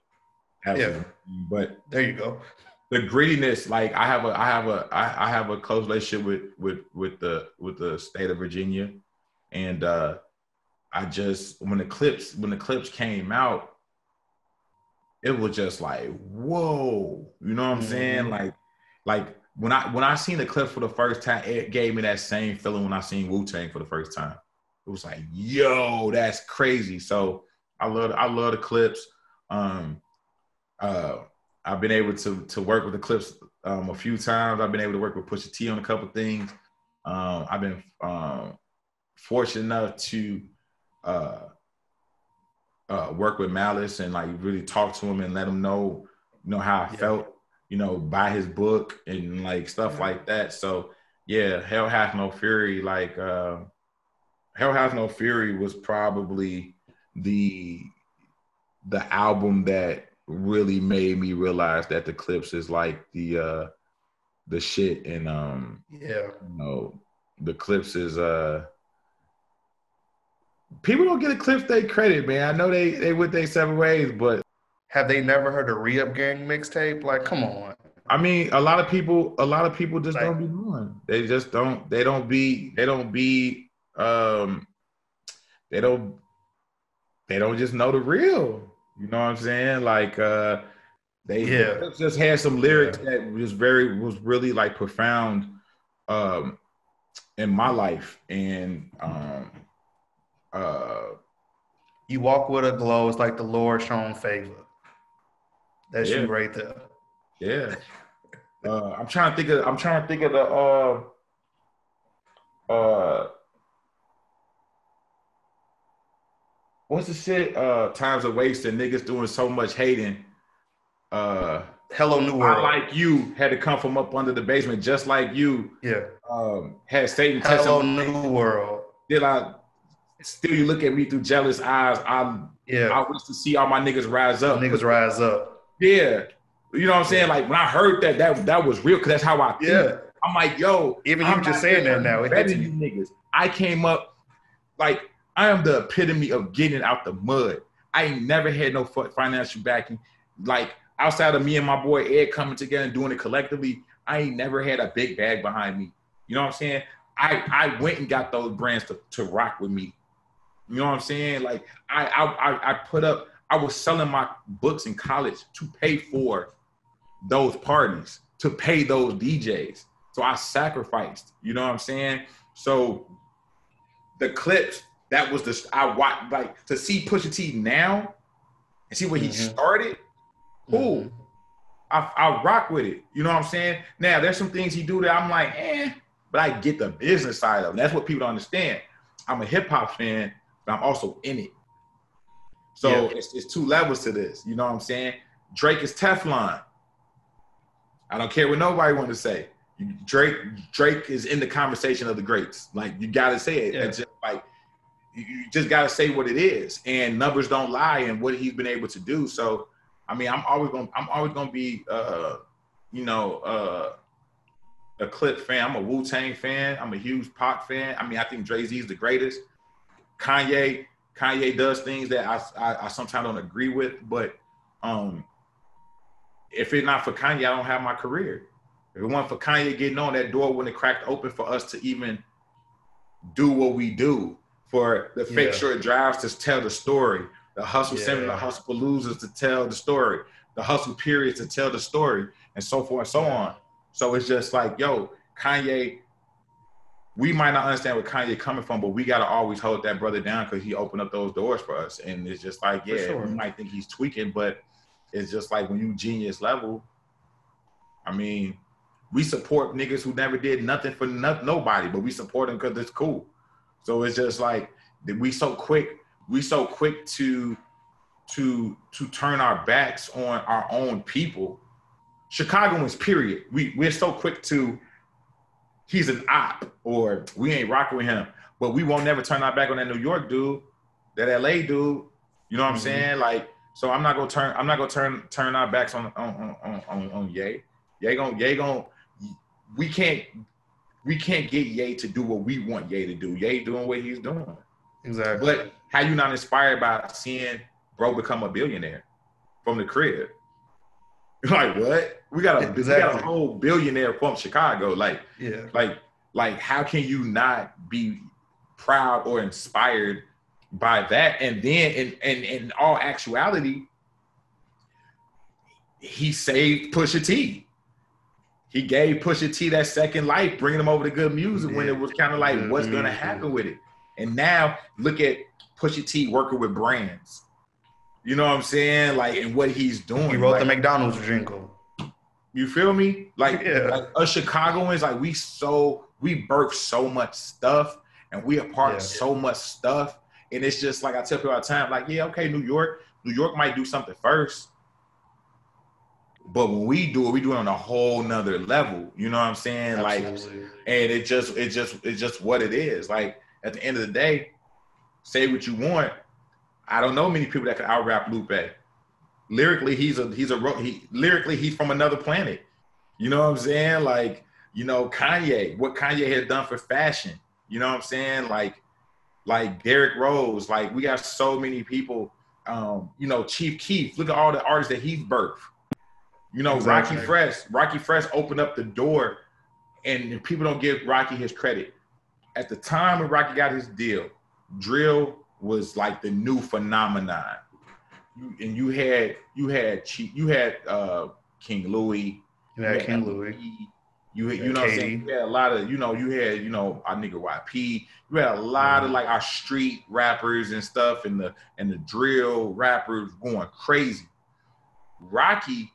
[SPEAKER 1] yeah.
[SPEAKER 2] but
[SPEAKER 1] there you go.
[SPEAKER 2] The grittiness, like I have a I have a I, I have a close relationship with with with the with the state of Virginia. And uh I just when the Clipse when the Clipse came out, it was just like, whoa, you know what I'm mm-hmm. saying? Like, like when I when I seen the clip for the first time, it gave me that same feeling when I seen Wu Tang for the first time. It was like, yo, that's crazy. So I love I love the Clipse. Um, uh, I've been able to to work with the Clipse um, a few times. I've been able to work with Pusha T on a couple things. Um, I've been um, fortunate enough to uh, uh, work with Malice and like really talk to him and let him know, you know, how I yeah. felt, you know, buy his book and like stuff yeah. like that. So yeah, Hell Hath No Fury, like uh, Hell Hath No Fury was probably the the album that really made me realize that the Clipse is like the uh the shit and um
[SPEAKER 1] yeah
[SPEAKER 2] you know the Clipse is uh people don't get Eclipse they credit, man. I know they they went their seven ways, but
[SPEAKER 1] have they never heard a re-up gang mixtape? Like, come on.
[SPEAKER 2] I mean, a lot of people, a lot of people just like, don't be doing. They just don't. They don't be. They don't be. Um, they don't. they don't just know the real. You know what I'm saying? Like uh they yeah. just had some lyrics yeah. that was very was really like profound um in my life and um uh
[SPEAKER 1] you walk with a glow, it's like the Lord shown favor. That's yeah. you right there.
[SPEAKER 2] Yeah. uh I'm trying to think of I'm trying to think of the uh uh what's the shit? Uh times are wasted, niggas doing so much hating. Uh
[SPEAKER 1] Hello New World.
[SPEAKER 2] I like you had to come from up under the basement, just like you.
[SPEAKER 1] Yeah.
[SPEAKER 2] Um, had Satan.
[SPEAKER 1] Hello New World.
[SPEAKER 2] Did I still you look at me through jealous eyes? I yeah. I wish to see all my niggas rise up.
[SPEAKER 1] Niggas rise up.
[SPEAKER 2] Yeah. You know what I'm saying? Like when I heard that, that that was real because that's how I feel. Yeah. I'm like, yo,
[SPEAKER 1] even you just saying that now,
[SPEAKER 2] it better you niggas. I came up like I am the epitome of getting out the mud. I ain't never had no financial backing. Like outside of me and my boy Ed coming together and doing it collectively, I ain't never had a big bag behind me. You know what I'm saying? I I went and got those brands to, to rock with me. You know what I'm saying? Like I I I put up. I was selling my books in college to pay for those parties, to pay those DJs. So I sacrificed. You know what I'm saying? So the Clipse that was the I watch like to see Pusha T now and see where mm-hmm. he started. Cool. Mm-hmm. I, I rock with it. You know what I'm saying? Now there's some things he do that I'm like, eh, but I get the business side of it. That's what people don't understand. I'm a hip hop fan, but I'm also in it. So yeah. it's, it's two levels to this. You know what I'm saying? Drake is Teflon. I don't care what nobody want to say. Drake Drake is in the conversation of the greats. Like you got to say it. Yeah. It's just like you just got to say what it is, and numbers don't lie, and what he's been able to do. So, I mean, I'm always gonna I'm always going to be, uh, you know, uh, a Clip fan. I'm a Wu Tang fan. I'm a huge Pac fan. I mean, I think Dre Z is the greatest. Kanye, Kanye does things that I, I, I sometimes don't agree with, but um, if it's not for Kanye, I don't have my career. If it wasn't for Kanye getting on that door when it cracked open for us to even do what we do, for the fake yeah. Shore Drives to tell the story, the hustle yeah. the hustle losers to tell the story, the hustle periods to tell the story, and so forth and so on. So it's just like, yo, Kanye, we might not understand where Kanye coming from, but we gotta always hold that brother down because he opened up those doors for us. And it's just like, yeah, sure. we might think he's tweaking, but it's just like when you genius level. I mean, we support niggas who never did nothing for no- nobody, but we support them because it's cool. So it's just like we so quick, we so quick to to to turn our backs on our own people. Chicagoans, period. We we're so quick to he's an op or we ain't rocking with him, but we won't never turn our back on that New York dude, that LA dude. You know what I'm mm-hmm. saying? Like, so I'm not gonna turn I'm not gonna turn turn our backs on on on on, on Ye. Ye gonna Ye gonna we can't we can't get Ye to do what we want Ye to do. Ye doing what he's doing.
[SPEAKER 1] Exactly.
[SPEAKER 2] But how you not inspired by seeing bro become a billionaire from the crib? *laughs* Like what? We got a exactly. we got a whole billionaire from Chicago. Like
[SPEAKER 1] yeah.
[SPEAKER 2] Like like how can you not be proud or inspired by that? And then in in, in all actuality, he saved Pusha T he gave Pusha T that second life, bringing him over to good music yeah. when it was kind of like, what's gonna happen with it? And now look at Pusha T working with brands. You know what I'm saying? Like, and what he's doing.
[SPEAKER 1] He wrote
[SPEAKER 2] like,
[SPEAKER 1] the McDonald's jingle.
[SPEAKER 2] You feel me? Like, *laughs* yeah. like us Chicagoans, like we so we birth so much stuff, and we are part yeah. of so much stuff. And it's just like I tell people all the time, like, yeah, okay, New York, New York might do something first, but when we do it, we do it on a whole nother level. You know what I'm saying? Absolutely. Like, and it just, it just, it's just what it is. Like at the end of the day, say what you want. I don't know many people that can out rap Lupe. Lyrically, he's a he's a he lyrically he's from another planet. You know what I'm saying? Like, you know, Kanye, what Kanye has done for fashion. You know what I'm saying? Like, like Derrick Rose. Like, we got so many people. Um, you know, Chief Keef. Look at all the artists that he's birthed. You know, exactly. Rockie Fresh, Rockie Fresh opened up the door, and people don't give Rockie his credit. At the time when Rockie got his deal, drill was like the new phenomenon. You, and you had you had you had uh, King Louie.
[SPEAKER 1] You had, you had King Louie.
[SPEAKER 2] You you, you know what I'm saying? You had a lot of you know you had you know our nigga YP. You had a lot mm-hmm. of like our street rappers and stuff, and the and the drill rappers going crazy. Rockie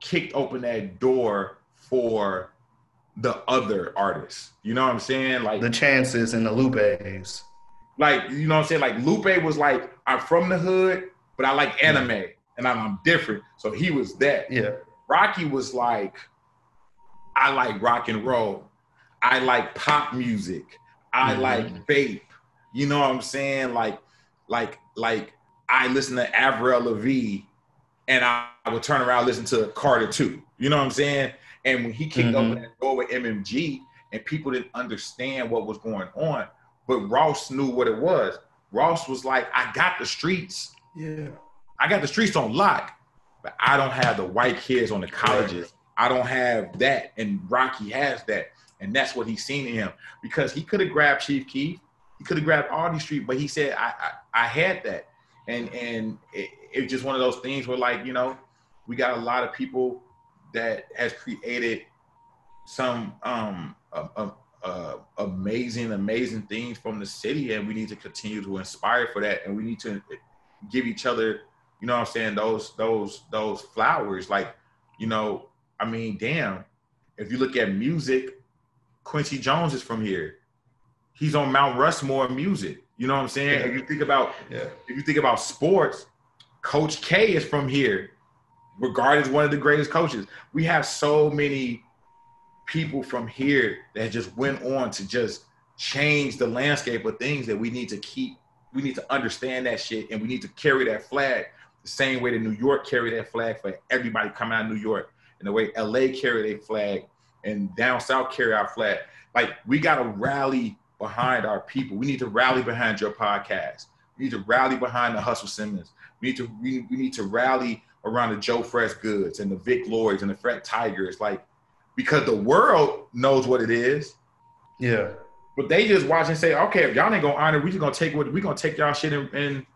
[SPEAKER 2] kicked open that door for the other artists. You know what I'm saying? Like
[SPEAKER 1] the chances and the Lupes.
[SPEAKER 2] Like, you know what I'm saying? Like Lupe was like, I'm from the hood, but I like anime and I'm, I'm, different. So he was that.
[SPEAKER 1] Yeah.
[SPEAKER 2] Rockie was like, I like rock and roll. I like pop music. I mm-hmm. like vape. You know what I'm saying? Like, like, like I listen to Avril Lavigne and I, I would turn around listen to Carter too. You know what I'm saying? And when he kicked mm-hmm. open that door with MMG and people didn't understand what was going on, but Ross knew what it was. Ross was like, I got the streets.
[SPEAKER 1] Yeah.
[SPEAKER 2] I got the streets on lock, but I don't have the white kids on the colleges. I don't have that. And Rockie has that. And that's what he's seen in him. Because he could have grabbed Chief Keef, He could have grabbed Audie Street, but he said, I, I, I had that. And and it, it's just one of those things where like, you know, we got a lot of people that has created some um a, a, uh, amazing, amazing things from the city, and we need to continue to inspire for that, and we need to give each other, you know, what I'm saying those those those flowers. Like, you know, I mean, damn, if you look at music, Quincy Jones is from here. He's on Mount Rushmore music. You know what I'm saying? Yeah. If you think about yeah. if you think about sports, Coach K is from here, regarded as one of the greatest coaches. We have so many people from here that just went on to just change the landscape of things that we need to keep we need to understand that shit and we need to carry that flag the same way that New York carry that flag for everybody coming out of New York and the way LA carry their flag and down south carry our flag. Like we gotta rally behind our people. We need to rally behind your podcast. We need to rally behind the Hustle Simmons. We need to we, we need to rally around the Joe Freshgoods and the Vic Lloyds and the Fred Tigers. Like because the world knows what it is.
[SPEAKER 1] Yeah.
[SPEAKER 2] But they just watch and say, okay, if y'all ain't gonna honor, we just gonna take what we gonna take y'all shit and and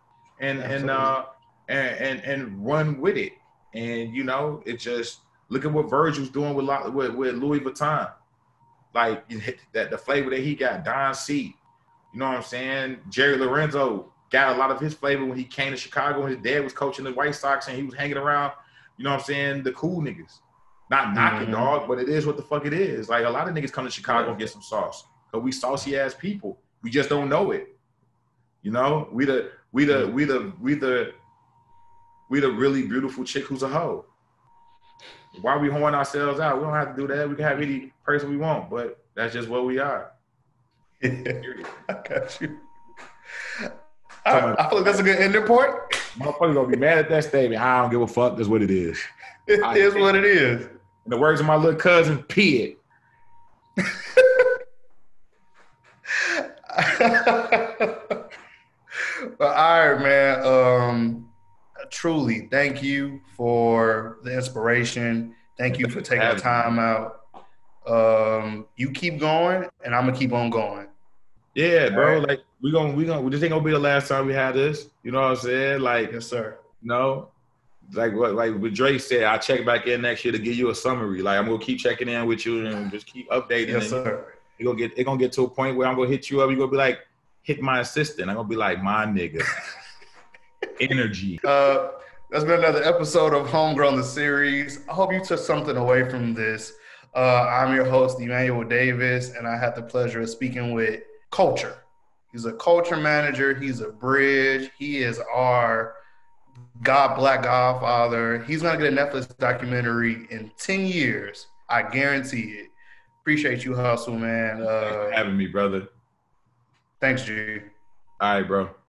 [SPEAKER 2] and and, uh, and and and run with it. And you know, it just look at what Virgil's doing with with, with Louis Vuitton. Like that the flavor that he got, Don C. You know what I'm saying? Jerry Lorenzo got a lot of his flavor when he came to Chicago and his dad was coaching the White Sox and he was hanging around, you know what I'm saying, the cool niggas. Not knocking mm-hmm. dog, but it is what the fuck it is. Like a lot of niggas come to Chicago and get some sauce. Cause we saucy ass people. We just don't know it. You know, we the we the we the we the we the really beautiful chick who's a hoe. Why are we horn ourselves out? We don't have to do that. We can have any person we want, but that's just what we are. *laughs*
[SPEAKER 1] I got you. I, I, feel like that's a good ending point.
[SPEAKER 2] Motherfuckers gonna be mad at that statement. I don't give a fuck. That's what it is. *laughs*
[SPEAKER 1] It I is what it is.
[SPEAKER 2] In the words of my little cousin, pee it. *laughs* *laughs*
[SPEAKER 1] all right, man. Um, truly, thank you for the inspiration. Thank you for taking the time out. Um, you keep going, and I'm gonna keep on going.
[SPEAKER 2] Yeah, bro. Right. Like we gonna we gonna this ain't gonna be the last time we had this. You know what I'm saying? Like,
[SPEAKER 1] yes, sir.
[SPEAKER 2] You no, know, like what like what Drake said, I'll check back in next year to give you a summary. Like I'm gonna keep checking in with you and just keep updating.
[SPEAKER 1] Yes, sir.
[SPEAKER 2] It gonna get it gonna get to a point where I'm gonna hit you up. You gonna be like, hit my assistant. I'm gonna be like, my nigga. *laughs* Energy.
[SPEAKER 1] Uh that's been another episode of Homegrown the series. I hope you took something away from this. Uh, I'm your host, Emmanuel Davis, and I had the pleasure of speaking with Culture. He's a culture manager. He's a bridge. He is our God Black Godfather. He's gonna get a Netflix documentary in 10 years. I guarantee it. Appreciate you, hustle, man.
[SPEAKER 2] Uh, having me, brother.
[SPEAKER 1] Thanks, G.
[SPEAKER 2] All right, bro.